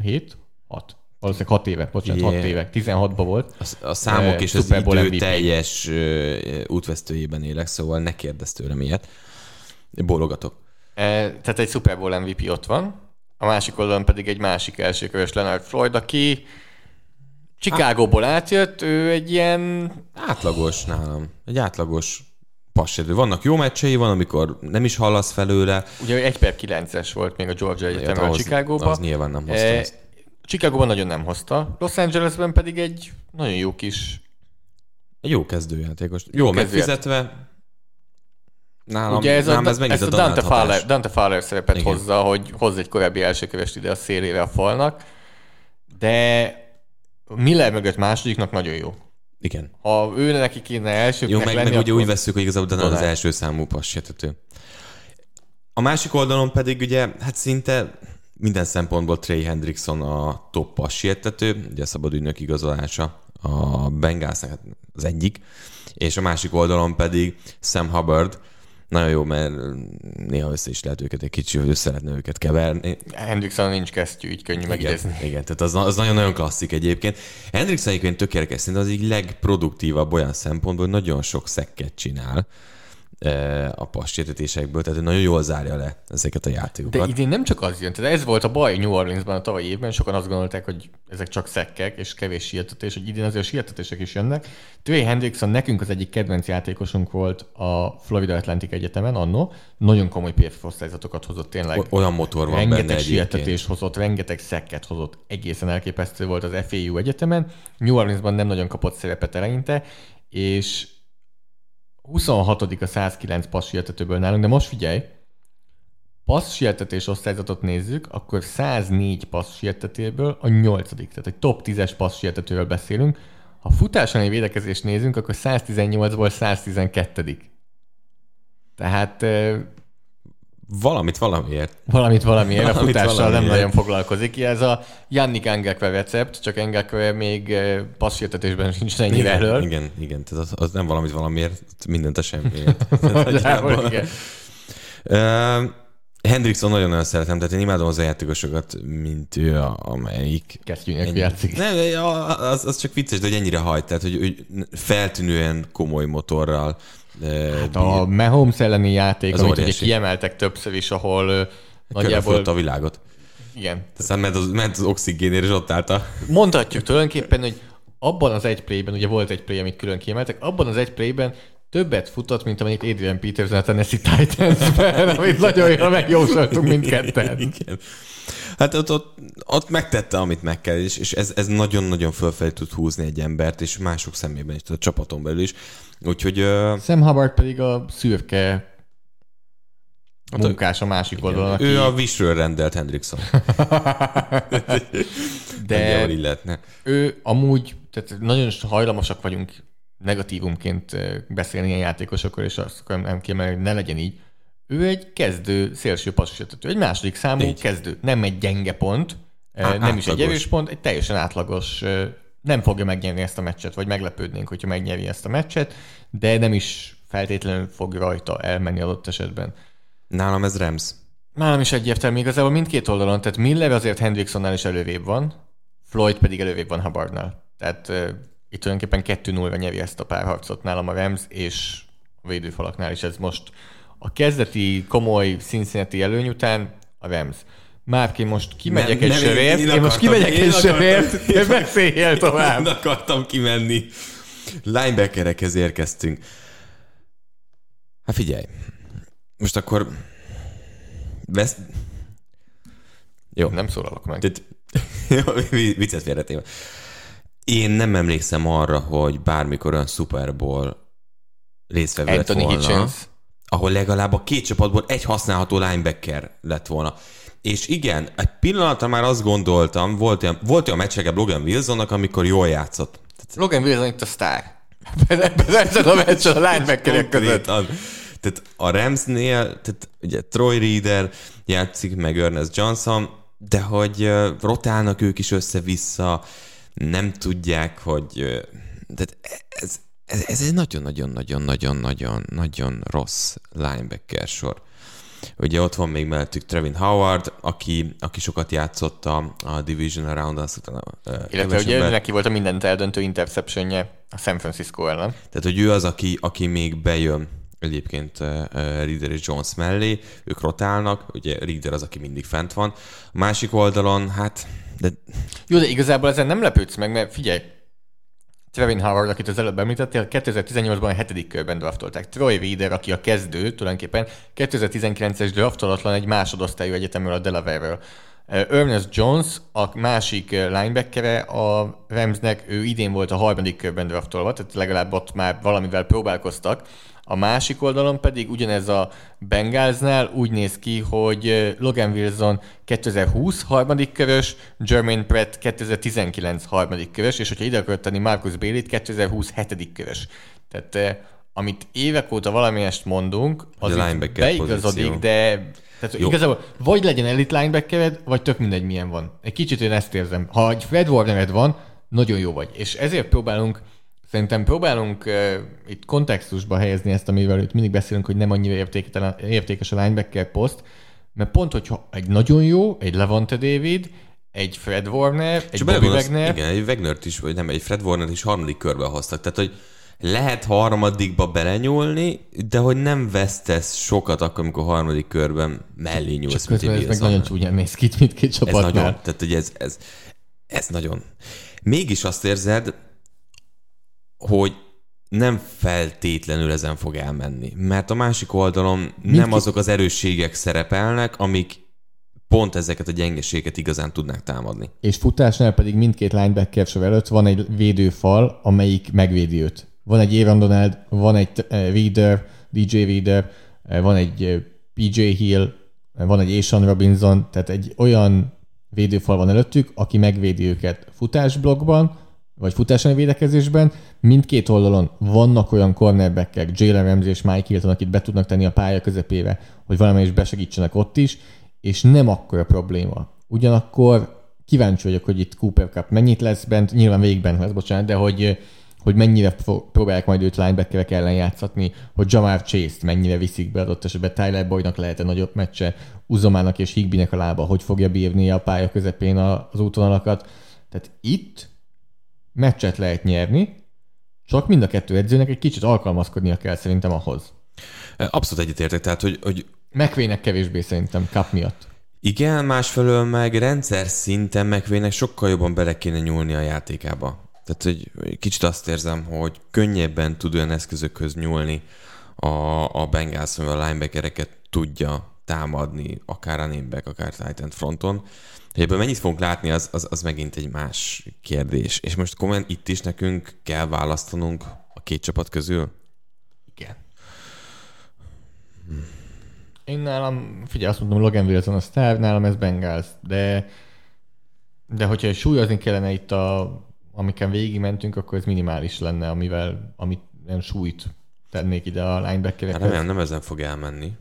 7? 6. Valószínűleg 6 éve, bocsánat, yeah. 6 éve. 16-ban volt. A, a számok uh, és az idő MVP. teljes uh, útvesztőjében élek, szóval ne kérdezz tőlem ilyet. Bólogatok. Uh, tehát egy Super Bowl MVP ott van, a másik oldalon pedig egy másik elsőkörös Leonard Floyd, aki Chicagóból átjött, ő egy ilyen... Átlagos nálam. Egy átlagos passedő. Vannak jó meccsei, van, amikor nem is hallasz felőle. Ugye egy per 9-es volt még a Georgia Egyetemben a Chicagóban. Az nyilván nem hozta e, Chicagóban nagyon nem hozta, Los Angelesben pedig egy nagyon jó kis... Egy jó kezdőjátékos. Jó, jó megfizetve. Nálam, Ugye ez nálam a, ez ezt a, a Dante, Fowler, Dante Fowler szerepet Igen. hozza, hogy hoz egy korábbi elsőkövest ide a szélére a falnak, de Miller mögött másodiknak nagyon jó. Igen. Ha ő neki kéne elsőknek Jó, meg, lenni, meg ugye úgy veszük, hogy igazából Donald az Donald. első számú passértető. A másik oldalon pedig ugye, hát szinte minden szempontból Trey Hendrickson a top passértető, ugye a szabad ügynök igazolása a Bengalsnak hát az egyik, és a másik oldalon pedig Sam Hubbard, nagyon jó, mert néha össze is lehet őket egy kicsit, össze lehetne őket keverni. Hendrickson nincs kesztyű, így könnyű Igen, megidézni. igen, tehát az, az nagyon-nagyon klasszik egyébként. Hendrickson egyébként tök érdekes, szerintem az így legproduktívabb olyan szempontból, hogy nagyon sok szekket csinál a passértetésekből, tehát nagyon jól zárja le ezeket a De játékokat. idén nem csak az jön, tehát ez volt a baj New Orleansban a tavalyi évben, sokan azt gondolták, hogy ezek csak szekkek és kevés sietetés, hogy idén azért sietetések is jönnek. Trey Hendrickson nekünk az egyik kedvenc játékosunk volt a Florida Atlantic Egyetemen annó, nagyon komoly PF hozott tényleg. Olyan motor van rengeteg benne sietetés hozott, rengeteg szekket hozott, egészen elképesztő volt az FAU egyetemen. New Orleansban nem nagyon kapott szerepet eleinte, és 26 a 109 passz sietetőből nálunk, de most figyelj, passz sietetés osztályzatot nézzük, akkor 104 passz sietetéből a 8 tehát egy top 10-es passz sietetőről beszélünk. Ha futásani védekezést nézünk, akkor 118-ból 112 Tehát Valamit valamiért. Valamit valamiért, a Valamit futással nem valamiért. nagyon foglalkozik. Ez a Jannik Angekve recept, csak Angekve még eh, passzsértetésben sincs ennyire Igen, elől. igen, igen, tehát az, az nem valamit valamiért, mindent a semmiért. Nagyjából igen. Uh, Hendrickson nagyon-nagyon szeretem, tehát én imádom az a játékosokat, mint ő, a- amelyik... Kesztyűnek Ennyi. játszik. Nem, az, az csak vicces, de hogy ennyire hajt, tehát hogy, hogy feltűnően komoly motorral Hát a Mahomes elleni játék, Az amit ugye óriási. kiemeltek többször is, ahol nagyjából... nagyjából... a világot. Igen. Aztán ment az, ment az oxigénért, és ott állt a... Mondhatjuk tulajdonképpen, hogy abban az egy playben, ugye volt egy play, amit külön kiemeltek, abban az egy playben többet futott, mint amennyit Adrian Peterson a Tennessee Titans-ben, amit nagyon jól megjósoltunk mindketten. Igen. Hát ott, ott, ott megtette, amit meg kell, és, és ez, ez nagyon-nagyon fölfelé tud húzni egy embert, és mások szemében is, tehát a csapaton belül is. Úgyhogy ö, Sam Hubbard pedig a szürke munkás a másik oldalon, aki... ő a visről rendelt Hendrickson. de lehetne. ő amúgy, tehát nagyon hajlamosak vagyunk negatívumként beszélni ilyen játékosokról, és azt nem kiemelni, hogy ne legyen így. Ő egy kezdő szélső passzosítató, egy második számú Így. kezdő. Nem egy gyenge pont, Á- nem is egy átlagos. erős pont, egy teljesen átlagos. Nem fogja megnyerni ezt a meccset, vagy meglepődnénk, hogyha megnyeri ezt a meccset, de nem is feltétlenül fog rajta elmenni adott esetben. Nálam ez Rams. Nálam is egyértelmű igazából mindkét oldalon, tehát Miller azért Hendricksonnál is előrébb van, Floyd pedig előrébb van Hubbardnál. Tehát uh, itt tulajdonképpen 2-0-ra nyeri ezt a párharcot nálam a Rams, és a védőfalaknál is ez most a kezdeti komoly Cincinnati előny után a Rams. Márki, most kimegyek Nem, egy nem, én- sörért, én én, most kimegyek én egy sörért, és beszéljél tovább. Nem akartam kimenni. Linebackerekhez érkeztünk. Hát figyelj. Most akkor... Vesz... Jó. Nem szólalok meg. Tehát, Jó, viccet félretéve. Én nem emlékszem arra, hogy bármikor olyan Super Bowl résztvevő lett volna, Hitchens. Ahol legalább a két csapatból egy használható linebacker lett volna. És igen, egy pillanatra már azt gondoltam, volt olyan, volt olyan meccsege Logan Wilsonnak, amikor jól játszott. Logan Wilson itt a sztár. Ezen a meccsen a linebackerek között. Tehát a Ramsnél, tehát ugye Troy Reader játszik, meg Ernest Johnson, de hogy rotálnak ők is össze-vissza, nem tudják, hogy... Tehát ez, ez, ez egy nagyon-nagyon-nagyon-nagyon-nagyon-nagyon rossz linebacker sor. Ugye ott van még mellettük Trevin Howard, aki, aki sokat játszott a, a Division Around, azt utána Illetve ugye neki volt a mindent eldöntő interceptionje a San Francisco ellen. Tehát, hogy ő az, aki, aki még bejön egyébként Reader és Jones mellé, ők rotálnak, ugye Reader az, aki mindig fent van. A másik oldalon, hát, de Jó, de igazából ezen nem lepődsz meg, mert figyelj, Trevin Howard, akit az előbb említettél, 2018-ban a hetedik körben draftolták. Troy Reader, aki a kezdő, tulajdonképpen 2019-es draftolatlan egy másodosztályú egyetemről a Delaware-ről. Ernest Jones, a másik linebackere a Ramsnek, ő idén volt a harmadik körben draftolva, tehát legalább ott már valamivel próbálkoztak. A másik oldalon pedig ugyanez a Bengalsnál úgy néz ki, hogy Logan Wilson 2020 harmadik körös, Jermaine Pratt 2019 harmadik körös, és hogyha ide akarod tenni Marcus Bailey-t, 2020 hetedik körös. Tehát amit évek óta valamiest mondunk, az beigazodik, pozíció. de tehát Jó. igazából vagy legyen elite linebackered, vagy tök mindegy milyen van. Egy kicsit én ezt érzem. Ha egy Fred Warnered van, nagyon jó vagy. És ezért próbálunk, szerintem próbálunk uh, itt kontextusba helyezni ezt, amivel itt mindig beszélünk, hogy nem annyira értékes a linebacker poszt, mert pont, hogyha egy nagyon jó, egy Levante David, egy Fred Warner, egy Bobby Wagner. Igen, egy wagner is, vagy nem, egy Fred Warner is harmadik körbe hoztak. Tehát, hogy lehet harmadikba belenyúlni, de hogy nem vesztesz sokat akkor, amikor harmadik körben mellé nyúlsz. Csak közben ez meg nagyon csúnyán néz ki mindkét csapatnál. Ez nagyon, tehát hogy ez, ez, ez nagyon. Mégis azt érzed, hogy nem feltétlenül ezen fog elmenni. Mert a másik oldalon Mindkét... nem azok az erősségek szerepelnek, amik pont ezeket a gyengeséget igazán tudnák támadni. És futásnál pedig mindkét linebacker előtt van egy védőfal, amelyik megvédi őt. Van egy Aaron Donald, van egy Reader, DJ Reader, uh, van egy eh, PJ Hill, van egy Asian Robinson, tehát egy olyan védőfal van előttük, aki megvédi őket futásblokkban, vagy futásani védekezésben. Mindkét oldalon vannak olyan cornerbackek, Jalen Ramsey és Mike Hilton, akit be tudnak tenni a pálya közepébe, hogy valamelyik besegítsenek ott is, és nem akkor a probléma. Ugyanakkor kíváncsi vagyok, hogy itt Cooper Cup mennyit lesz bent, nyilván végigben lesz, bocsánat, de hogy hogy mennyire próbálják majd őt linebackerek ellen játszatni, hogy Jamar Chase-t mennyire viszik be adott esetben, Tyler Boydnak lehet-e nagyobb meccse, Uzomának és Higbinek a lába, hogy fogja bírni a pálya közepén az útvonalakat. Tehát itt meccset lehet nyerni, csak mind a kettő edzőnek egy kicsit alkalmazkodnia kell szerintem ahhoz. Abszolút egyetértek, tehát hogy... hogy... Megvének kevésbé szerintem kap miatt. Igen, másfelől meg rendszer szinten megvének sokkal jobban bele kéne nyúlni a játékába. Tehát, hogy kicsit azt érzem, hogy könnyebben tud olyan eszközökhöz nyúlni a, a Bengals, a linebackereket tudja támadni, akár a back, akár Titan fronton. Hogy ebből mennyit fogunk látni, az, az, az megint egy más kérdés. És most komolyan itt is nekünk kell választanunk a két csapat közül? Igen. Én nálam, figyelj, azt mondom, Logan Wilson a sztár, nálam ez Bengals, de de hogyha súlyozni kellene itt a amiken végigmentünk, akkor ez minimális lenne, amivel, amit nem súlyt tennék ide a linebackerekhez. Hát nem, nem ezen fog elmenni.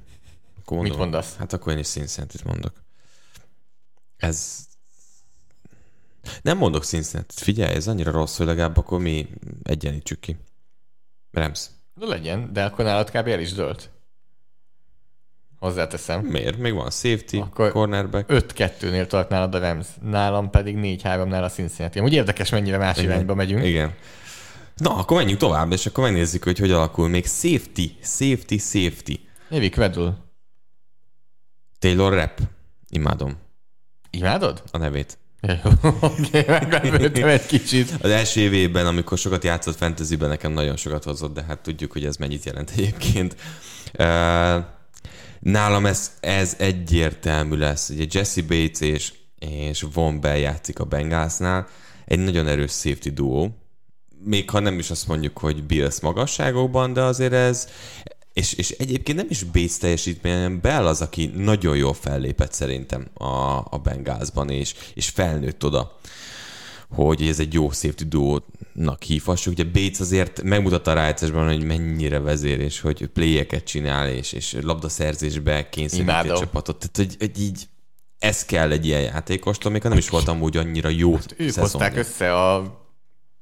Akkor mondom, Mit mondasz? Hát akkor én is Cincinnati mondok. Ez... Nem mondok Cincinnati. Figyelj, ez annyira rossz, hogy legalább akkor mi egyenítsük ki. Rams. De legyen, de akkor nálad kb. el is dölt. Hozzáteszem. Miért? Még van safety, Akkor cornerback. 5-2-nél tart nálad a Rams, nálam pedig 4-3-nál a Cincinnati. Úgy érdekes, mennyire más Igen. irányba megyünk. Igen. Na, akkor menjünk tovább, és akkor megnézzük, hogy hogy alakul még safety, safety, safety. Évi Kvedul. Taylor Rap. Imádom. Imádod? A nevét. Oké, okay, egy kicsit. Az első évében, amikor sokat játszott fantasyben, nekem nagyon sokat hozott, de hát tudjuk, hogy ez mennyit jelent egyébként. Nálam ez, ez egyértelmű lesz. Ugye Jesse Bates és, és Von Bell játszik a Bengalsnál. Egy nagyon erős safety duo. Még ha nem is azt mondjuk, hogy Bills magasságokban, de azért ez, és, és egyébként nem is Bates teljesítmény, hanem Bell az, aki nagyon jól fellépett szerintem a, a Bengalsban, és, és felnőtt oda hogy ez egy jó safety duónak hívhassuk. Ugye Bates azért megmutatta a rájátszásban, hogy mennyire vezér, és hogy playeket csinál, és, és labdaszerzésbe kényszeríti a csapatot. Tehát, hogy, hogy így ez kell egy ilyen játékostól, még nem is voltam úgy annyira jó hát Ők hozták össze a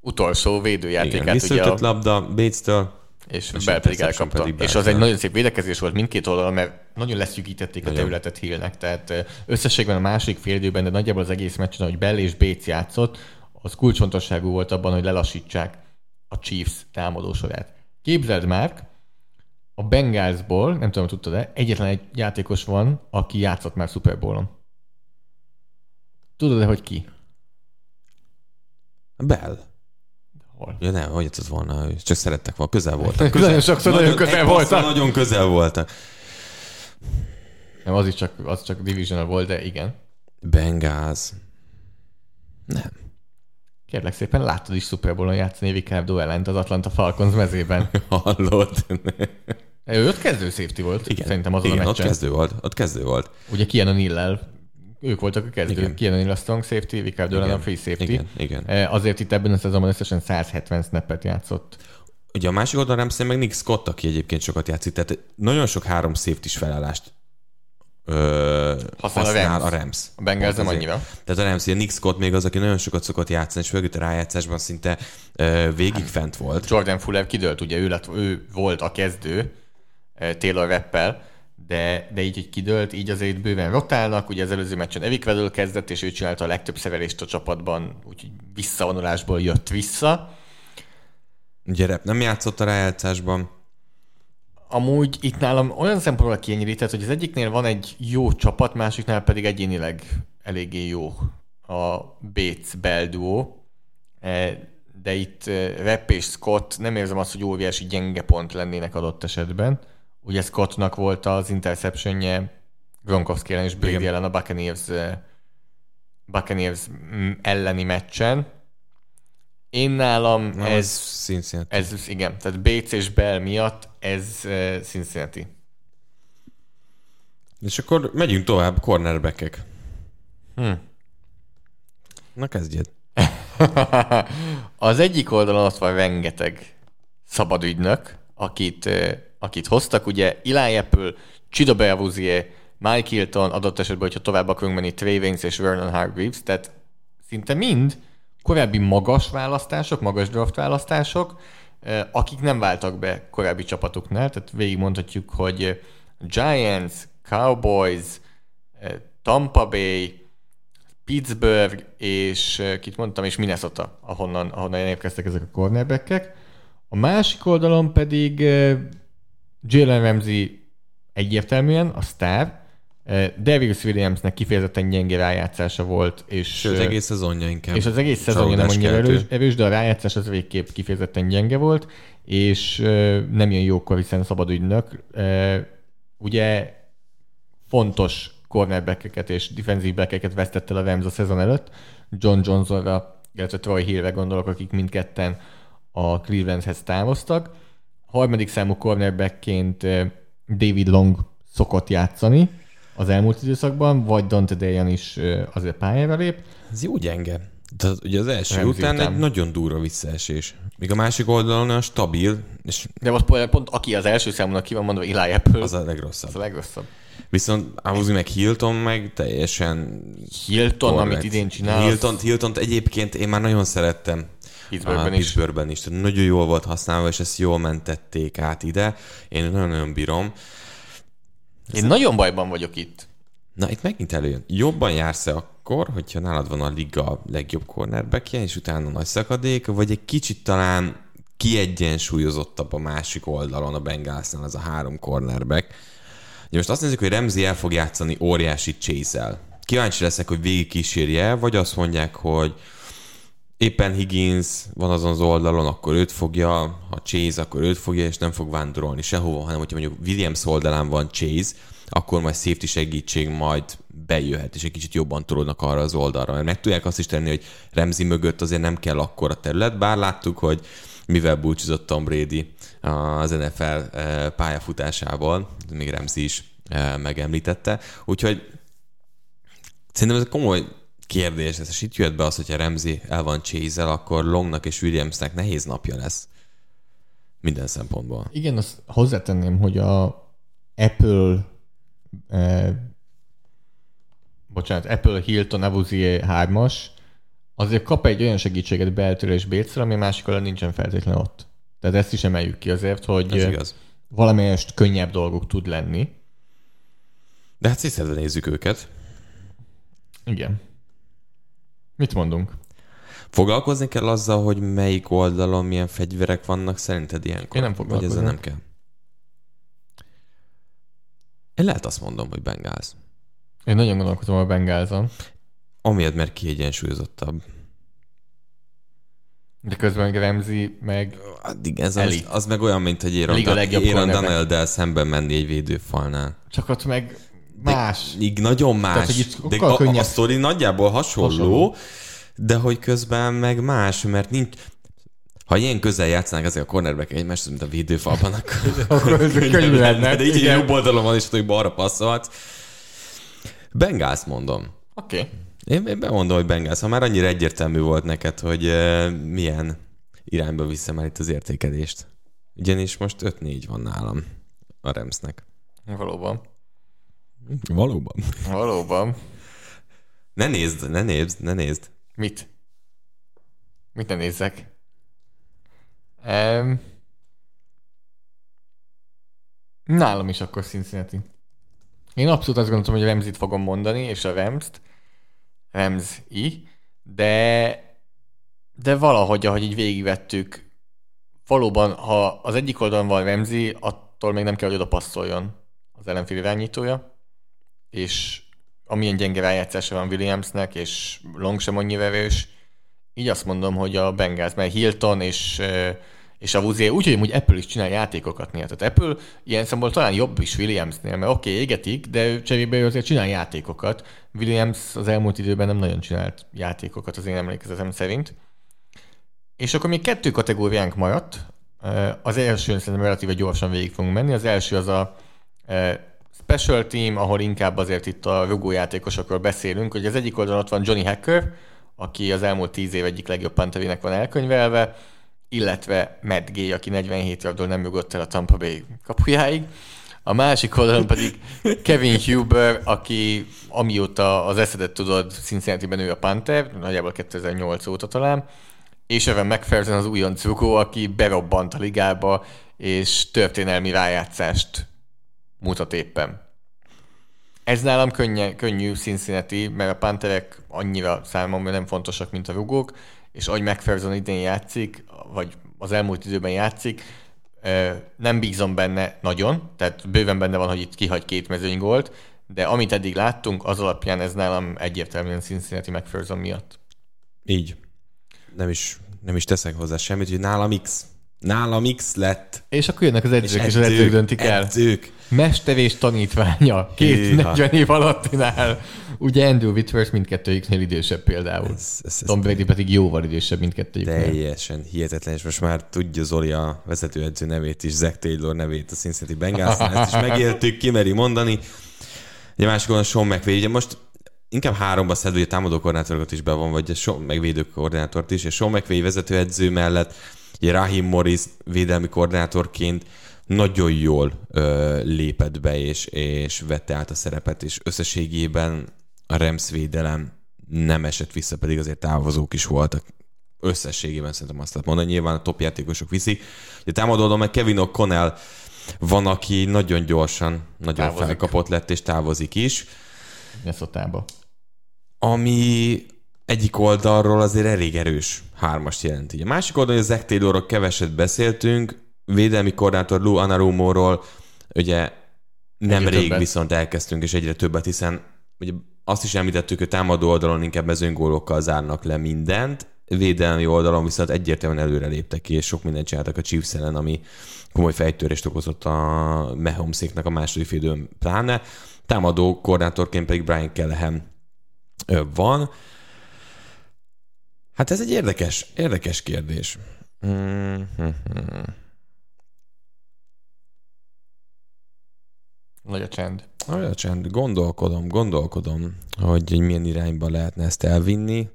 utolsó védőjátékát. Igen, ugye a... labda Bates-től, és, és Bell pedig elkapta. Pedig és az egy nagyon szép védekezés volt mindkét oldalon, mert nagyon leszűkítették nagyon. a területet Hillnek. Tehát összességben a másik fél időben, de nagyjából az egész meccsen, hogy Bell és Bates játszott, az kulcsfontosságú volt abban, hogy lelassítsák a Chiefs támadó sorát. Képzeld már, a Bengalsból, nem tudom, hogy tudtad-e, egyetlen egy játékos van, aki játszott már Super Bowl-on. Tudod-e, hogy ki? Bell. Hol? Ja nem, hogy játszott volna, csak szerettek volna, közel voltak. Közel, nagyon sokszor nagyon, nagyon közel voltak. Nagyon közel voltak. Nem, az is csak, az csak divisional volt, de igen. Bengals. Nem. Kérlek szépen, láttad is Super Bowl-on játszani Ricardo ellent az Atlanta Falcons mezében. Hallod? Ő ott kezdő safety volt, Igen, szerintem azon igen a ott meccsen. kezdő volt. Ott kezdő volt. Ugye Kian O'Neill-el ők voltak a kezdők. Igen. O'Neill a strong safety, Ricardo ellen a free safety. Igen, igen. Eh, Azért itt ebben a szezonban összesen 170 snappet játszott. Ugye a másik oldalon Ramsey meg Nick Scott, aki egyébként sokat játszik, tehát nagyon sok három safety felállást ö, Használ a használ Rams. a Rams. A Bengals nem annyira. Tehát a Rams, ugye Nick Scott még az, aki nagyon sokat szokott játszani, és főleg a rájátszásban szinte ö, végig fent volt. Jordan Fuller kidőlt, ugye ő, lett, ő volt a kezdő eh, Taylor Rappel, de, de így, hogy kidőlt, így azért bőven rotálnak. Ugye az előző meccsen Vedül kezdett, és ő csinálta a legtöbb szerelést a csapatban, úgyhogy visszavonulásból jött vissza. Ugye Rep nem játszott a rájátszásban. Amúgy itt nálam olyan szempontból kiegyenlített, hogy az egyiknél van egy jó csapat, másiknál pedig egyénileg eléggé jó a Bates Bell duo. Eh, De itt eh, Rep és Scott nem érzem azt, hogy óriási gyenge pont lennének adott esetben. Ugye Scottnak volt az interceptionje Gronkowski ellen és Brady Igen. ellen a Buccaneers, Buccaneers mm, elleni meccsen. Én nálam Nem, ez, ez Cincinnati. ez igen, tehát Bates és Bell miatt ez Cincinnati. És akkor megyünk tovább, cornerbackek. Hm. Na kezdjed. az egyik oldalon ott van rengeteg szabad ügynök, akit, akit hoztak, ugye Eli Apple, Chido Belvuzier, Mike Hilton, adott esetben, hogyha tovább akarunk menni, Trey Waynes és Vernon Hargreaves, tehát szinte mind korábbi magas választások, magas draft választások, akik nem váltak be korábbi csapatuknál, tehát végig mondhatjuk, hogy Giants, Cowboys, Tampa Bay, Pittsburgh, és kit mondtam, és Minnesota, ahonnan, ahonnan érkeztek ezek a cornerbackek. A másik oldalon pedig Jalen Ramsey egyértelműen a sztár, Darius Williamsnek kifejezetten gyenge rájátszása volt, és, Sőt, eh, egész szezonja inkább. és az egész szezonja nem annyira erős, erős, de a rájátszás az végképp kifejezetten gyenge volt, és nem jön jókor, hiszen szabad ügynök. Ugye fontos cornerbackeket és defensive backeket vesztett el a Rams a szezon előtt. John Johnsonra, illetve Troy Hillre gondolok, akik mindketten a Clevelandhez távoztak. Harmadik számú cornerbackként David Long szokott játszani az elmúlt időszakban, vagy Dante Dejan is azért pályára lép. Ez jó gyenge. Tehát ugye az első Ramsey után után. egy nagyon durva visszaesés. Míg a másik oldalon olyan stabil, és De most pont, aki az első számúnak ki van mondva, Eli Apple, az az a legrosszabb. a legrosszabb. Viszont Amuzi meg Hilton meg teljesen Hilton, korrekt. amit idén csinál, Hilton, az Hilton egyébként én már nagyon szerettem. Pittsburghben is. Pittsburghben is. Tehát nagyon jól volt használva, és ezt jól mentették át ide. Én nagyon-nagyon bírom. Én nagyon bajban vagyok itt. Na, itt megint előjön. Jobban jársz-e akkor, hogyha nálad van a liga legjobb cornerbackje, és utána nagy szakadék, vagy egy kicsit talán kiegyensúlyozottabb a másik oldalon a Bengalsnál ez a három cornerback. Ugye most azt nézzük, hogy Remzi el fog játszani óriási chase Kíváncsi leszek, hogy végig kísérje, vagy azt mondják, hogy éppen Higgins van azon az oldalon, akkor őt fogja, ha Chase, akkor őt fogja, és nem fog vándorolni sehova, hanem hogyha mondjuk Williams oldalán van Chase, akkor majd safety segítség majd bejöhet, és egy kicsit jobban tolódnak arra az oldalra. Mert meg tudják azt is tenni, hogy Remzi mögött azért nem kell akkora terület, bár láttuk, hogy mivel búcsúzott Tom Brady az NFL eh, pályafutásából, még Remzi is eh, megemlítette. Úgyhogy Szerintem ez komoly kérdés, ez itt jött be az, hogyha Remzi el van chase akkor Longnak és Williamsnek nehéz napja lesz. Minden szempontból. Igen, azt hozzátenném, hogy a Apple eh, bocsánat, Apple Hilton Abuzier 3-as azért kap egy olyan segítséget beltől és bécről, ami másik oldalon nincsen feltétlenül ott. Tehát ezt is emeljük ki azért, hogy valamelyest könnyebb dolguk tud lenni. De hát szétszedve nézzük őket. Igen. Mit mondunk? Foglalkozni kell azzal, hogy melyik oldalon milyen fegyverek vannak szerinted ilyenkor? Én nem Vagy ezzel foglalkozom. nem kell? Én lehet azt mondom, hogy Bengals. Én nagyon gondolkozom a Bengázon, Amiatt, mert kiegyensúlyozottabb. de közben Remzi meg Addig ez Elit. az, az meg olyan, mint hogy Liga legjobb Aaron cornerback. Donald-del szemben menni egy védőfalnál. csak ott meg más. Így nagyon más. Tehát, hogy itt de a, könnyebb- a sztori nagyjából hasonló, Hasonló. de hogy közben meg más, mert nincs, ha ilyen közel játszanak ezek a cornerback egymást, mint a védőfalban, akkor, Akkor könnyű lenne. De így Igen. jobb oldalon van, és hogy balra passzolhatsz. Bengals mondom. Oké. Okay. Én, én bemondom, hogy Bengals. Ha már annyira egyértelmű volt neked, hogy uh, milyen irányba viszem már itt az értékelést. Ugyanis most 5-4 van nálam a Remsnek. Valóban. Valóban. Valóban. Ne nézd, ne nézd, ne nézd. Mit? Mit ne nézzek? Um, nálam is akkor Cincinnati. Én abszolút azt gondoltam, hogy a Remzit fogom mondani, és a Remzt. Remzi, de de valahogy, ahogy így végigvettük, valóban, ha az egyik oldalon van Remzi, attól még nem kell, hogy oda passzoljon az ellenfél irányítója, és amilyen gyenge rájátszása van Williamsnek, és Long sem annyira erős, így azt mondom, hogy a Bengals, mert Hilton és, eh, és a Vuzier úgy, hogy Apple is csinál játékokat néha. Tehát Apple ilyen szempontból talán jobb is Williamsnél, mert oké, okay, égetik, de ő cserébe azért csinál játékokat. Williams az elmúlt időben nem nagyon csinált játékokat az én emlékezetem szerint. És akkor még kettő kategóriánk maradt. Eh, Az első szerintem relatíve gyorsan végig fogunk menni. Az első az a eh, special team, ahol inkább azért itt a rugójátékosokról beszélünk, hogy az egyik oldalon ott van Johnny Hacker, aki az elmúlt tíz év egyik legjobb panterének van elkönyvelve, illetve Matt Gay, aki 47 yardról nem jogott el a Tampa Bay kapujáig. A másik oldalon pedig Kevin Huber, aki amióta az eszedet tudod, Cincinnati-ben ő a Panther, nagyjából 2008 óta talán, és Evan McPherson az újonc rugó, aki berobbant a ligába, és történelmi rájátszást mutat éppen. Ez nálam könnye, könnyű Cincinnati, mert a Pantherek annyira számomra nem fontosak, mint a rugók, és ahogy McPherson idén játszik, vagy az elmúlt időben játszik, nem bízom benne nagyon, tehát bőven benne van, hogy itt kihagy két mezőnygolt, de amit eddig láttunk, az alapján ez nálam egyértelműen Cincinnati McPherson miatt. Így. Nem is, nem is teszek hozzá semmit, hogy nálam X. Nálam X lett. És akkor jönnek az edzők, és, az edzők döntik el. Edzők. Mesterés tanítványa, két Hűha. 40 év alattinál. Ugye Andrew Whitworth mindkettőjüknél idősebb például. Ez, ez, Tom Brady pedig jóval idősebb mindkettőjüknél. teljesen hihetetlen, és most már tudja Zoli a vezetőedző nevét is, Zach Taylor nevét a Cincinnati bengals ezt is megéltük, kimeri mondani. Ugye másik oldalon Sean McVay, ugye most inkább háromba szed, ugye támadó koordinátorokat is be van, vagy a Sean, meg védő koordinátort is, és Sean McVay vezetőedző mellett ugye Rahim Morris védelmi koordinátorként nagyon jól ö, lépett be, és, és vette át a szerepet, és összességében a Rams védelem nem esett vissza, pedig azért távozók is voltak. Összességében szerintem azt lehet mondani, nyilván a top játékosok viszik. Ugye támadó oldalon meg Kevin O'Connell van, aki nagyon gyorsan, nagyon Távozik. felkapott lett, és távozik is. Minnesotába. ami egyik oldalról azért elég erős hármast jelent. Így. A másik oldalon, hogy a Zach Taylorról keveset beszéltünk, védelmi koordinátor Lou Anarumóról, ugye nemrég viszont elkezdtünk, és egyre többet, hiszen ugye azt is említettük, hogy támadó oldalon inkább mezőnygólokkal zárnak le mindent, védelmi oldalon viszont egyértelműen előre léptek ki, és sok mindent csináltak a Chiefs ellen, ami komoly fejtörést okozott a Mahomeséknak a második időn pláne. Támadó koordinátorként pedig Brian Callahan van. Hát ez egy érdekes, érdekes kérdés. Mm-hmm. Nagy a csend. Olyan csend, gondolkodom, gondolkodom, hogy milyen irányba lehetne ezt elvinni.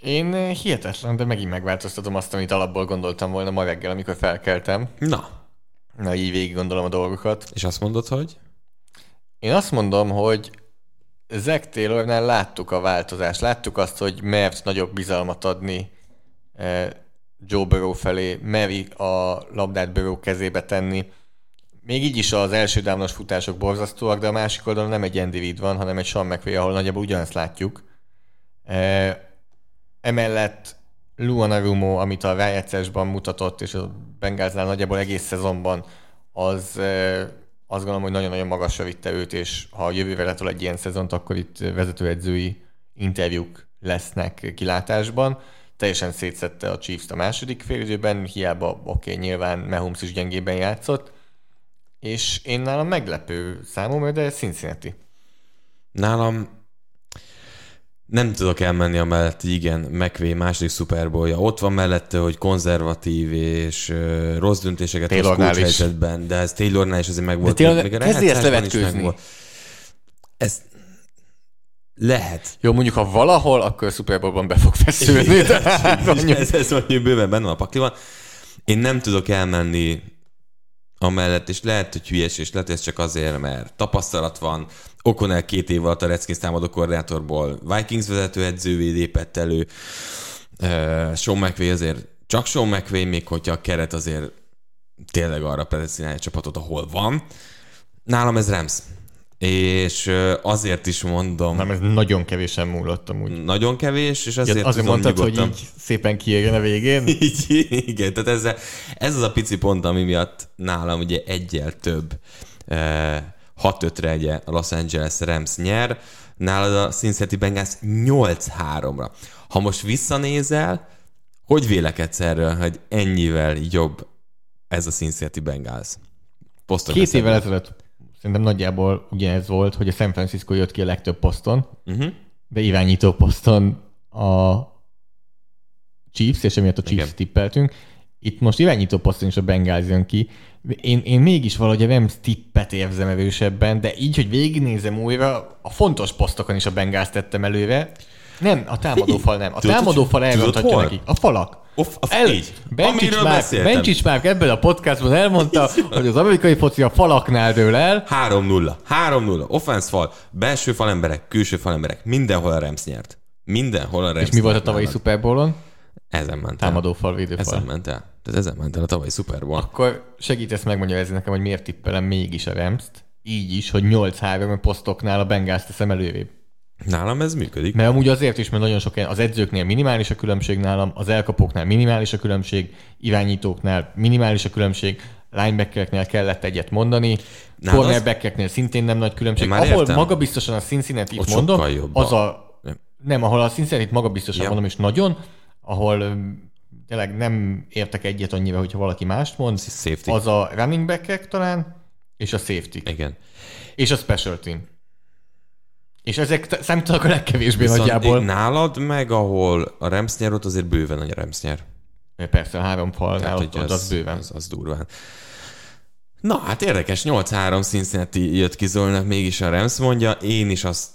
Én eh, hihetetlen, de megint megváltoztatom azt, amit alapból gondoltam volna ma reggel, amikor felkeltem. Na, Na, így végig gondolom a dolgokat. és azt mondod, hogy? Én azt mondom, hogy Zack Taylornál láttuk a változást. Láttuk azt, hogy mert nagyobb bizalmat adni eh, Joe Burrow felé, meri a labdát Burrow kezébe tenni. Még így is az első dámos futások borzasztóak, de a másik oldalon nem egy Andy van, hanem egy Sean McVay, ahol nagyjából ugyanezt látjuk. Eh, emellett Luana Rumo, amit a rájátszásban mutatott, és a Bengalsnál nagyjából egész szezonban, az eh, azt gondolom, hogy nagyon-nagyon magasra vitte őt, és ha jövőre letol egy ilyen szezont, akkor itt vezetőedzői interjúk lesznek kilátásban. Teljesen szétszette a Chiefs-t a második félidőben, hiába oké, okay, nyilván Mahomes is gyengében játszott, és én nálam meglepő számomra, de Cincinnati. Nálam nem tudok elmenni amellett, igen, McVay második Super Bowlja. Ott van mellette, hogy konzervatív és uh, rossz döntéseket hoz kulcshelyzetben, de ez Taylornál is azért meg volt. Taylor- még a kezdi ezt levetkőzni. megvolt. Ez lehet. Jó, mondjuk ha valahol, akkor a Super Bowl-ban be fog feszülni. Mondjuk- ez, ez mondjuk bőven benne van a pakliban. Én nem tudok elmenni amellett, és lehet, hogy hülyes, és lehet, ez csak azért, mert tapasztalat van. O'Connell két év alatt a Redskins támadó koordinátorból Vikings vezetőedzővé lépett elő. Uh, Sean McVay azért csak Sean McVay, még hogyha a keret azért tényleg arra predestinálja a csapatot, ahol van. Nálam ez Rams. És azért is mondom, Nem, ez nagyon kevésen múlott amúgy. nagyon kevés, és Ja, azért, mondtad, hogy nyugodtan- így szépen kiérjen a végén. így, igen, tehát ez, ez az a pici pont, ami miatt nálam ugye egyel több eh, 6-5-re ugye a Los Angeles Rams nyer, nálad a Cincinnati Bengals 8-3-ra. Ha most visszanézel, hogy vélekedsz erről, hogy ennyivel jobb ez a Cincinnati Bengals? Két évvel ezelőtt szerintem nagyjából ugyanez volt, hogy a San Francisco jött ki a legtöbb poszton, Uh-huh. de irányító poszton a Chiefs, és emiatt a Chiefs Igen. tippeltünk. Itt most irányító poszton is a Bengals jön ki. Én, én mégis valahogy a Rams tippet érzem erősebben, de így, hogy végignézem újra, a fontos posztokon is a Bengals tettem előre. Nem, a támadófal nem. A támadófal hol? nekik. A falak. Off, a, El, így. Bencsics beszéltem. Bencsics Márk ebben a podcastban elmondta, hogy az amerikai foci a falaknál dől el. 3-0. 3-0. Offense fal, belső falemberek, külső falemberek. Mindenhol a Rams nyert. Mindenhol a Rams És mi volt a tavalyi. Super Bowl-on? Ezen ment el. Támadófal, Ezen védőfal. ment el. Tehát ezen ment el a tavalyi Super Bowl. Akkor segítesz megmagyarázni nekem, hogy miért tippelem mégis a Rams-t. Így is, hogy 8-3 posztoknál a Bengals teszem előrébb. Nálam ez működik. Mert amúgy azért is, mert nagyon sok az edzőknél minimális a különbség nálam, az elkapóknál minimális a különbség, irányítóknál minimális a különbség, linebackereknél kellett egyet mondani, cornerbackereknél szintén nem nagy különbség. Már Ahol értem. magabiztosan a Cincinnati-t Ott mondom, az a-. Nem, ahol a Cincinnati magabiztosan Ja. mondom, és nagyon, ahol tényleg nem értek egyet annyira, hogyha valaki mást mond, Safety. az a running back talán, és a safety. Igen. És a special team. És ezek számítanak a legkevésbé Viszont nagyjából. nálad meg, ahol a Rams nyer, ott azért bőven nagy a Rams nyer. Persze, a három falnál ott, ott az bőven. Az, az durván. Na, hát érdekes, 8-3 Cincinnati jött ki Zolnak, mégis a Rams mondja. Én is azt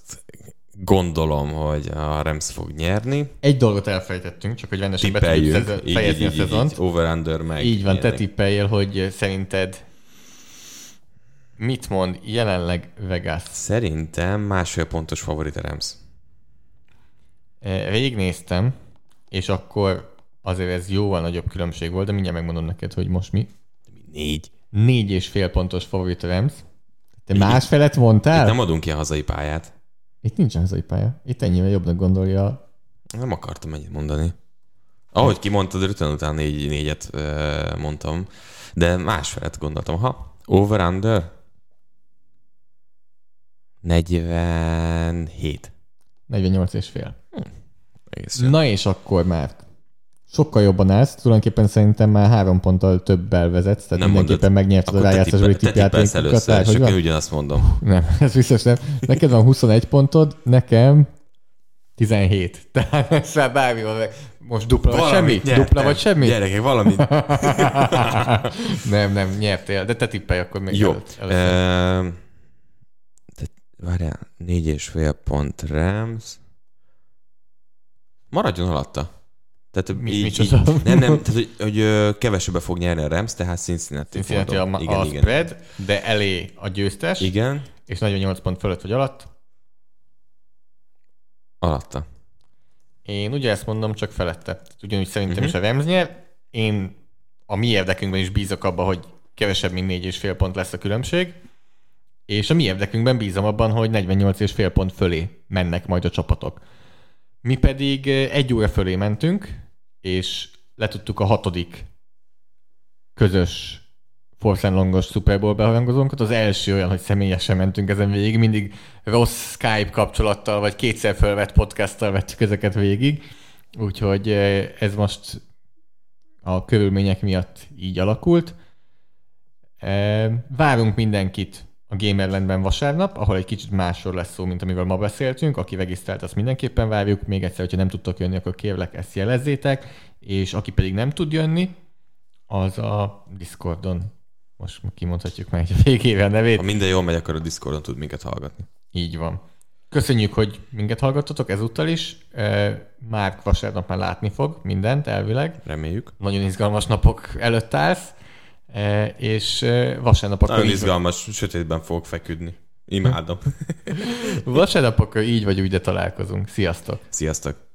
gondolom, hogy a Rams fog nyerni. Egy dolgot elfejtettünk, csak hogy rendesen be tudjuk fejezni így, a szezont. így. Over-under meg. Így van, te ilyenek. tippeljél, hogy szerinted mit mond jelenleg Vegas? Szerintem másfél pontos favorit a Rams. Eh, Végignéztem, és akkor azért ez jóval nagyobb különbség volt, de mindjárt megmondom neked, hogy most mi. Négy. Négy és fél pontos favorit a Rams. Te más felet mondtál? Itt nem adunk ki a hazai pályát. Itt nincs hazai pálya. Itt ennyivel jobbnak gondolja Nem akartam ennyit mondani. Ahogy kimondtad, rögtön utána négy, négyet mondtam, de másfelet gondoltam. Ha, over-under? 47. 48 és fél. Egész jó. Na és akkor már sokkal jobban állsz, tulajdonképpen szerintem már három ponttal többel vezetsz, tehát Nem mindenképpen mondod. megnyerted a Akkor te, rájátszásbeli te tippjátékokat. akkor van? én ugyanazt mondom. Nem, ez biztos nem. Neked van 21 pontod, nekem 17. Tehát ezzel bármi van meg. Most dupla vagy semmi? nyertem. Dupla vagy semmi? Gyerekek, valamit. nem, nem, nyertél. De te tippelj akkor még Jó. előtt-. Ehm, te- Várjál, négy és fél pont Rams. Maradjon alatta. Tehát Mi- így, így, nem, nem, tehát hogy, hogy kevesebbe fog nyerni a Rams, tehát Cincinnati. Cincinnati a, igen, a spread, de elé a győztes, igen. Igen, és 48 pont fölött vagy alatt. alatta. Én ugye ezt mondom, csak felette. Ugyanúgy szerintem uh-huh. is a Rams nyer. Én a mi érdekünkben is bízok abban, hogy kevesebb, mint négy és fél pont lesz a különbség. És a mi érdekünkben bízom abban, hogy 48 és fél pont fölé mennek majd a csapatok. Mi pedig eh, egy óra fölé mentünk, és letudtuk a hatodik közös Force and Longos Super Bowl beharangozónkat. Az első olyan, hogy személyesen mentünk ezen végig, mindig rossz Skype kapcsolattal, vagy kétszer felvett podcasttal vettük ezeket végig. Úgyhogy eh, ez most a körülmények miatt így alakult. Eh, Várunk mindenkit a Gamerlandben vasárnap, ahol egy kicsit másról lesz szó, mint amivel ma beszéltünk. Aki regisztrált, azt mindenképpen várjuk. Még egyszer, hogyha nem tudtok jönni, akkor kérlek, ezt jelezzétek. És aki pedig nem tud jönni, az a Discordon. Most kimondhatjuk már egy végére a nevét. Ha minden jól megy, akkor a Discordon tud minket hallgatni. Így van. Köszönjük, hogy minket hallgattatok ezúttal is. Már vasárnap már látni fog mindent elvileg. Reméljük. Nagyon izgalmas napok előtt állsz. És vasárnap akkor Nagyon így izgalmas, sötétben fogok feküdni. Imádom. Vasárnap akkor így vagy úgy, de találkozunk. Sziasztok! Sziasztok!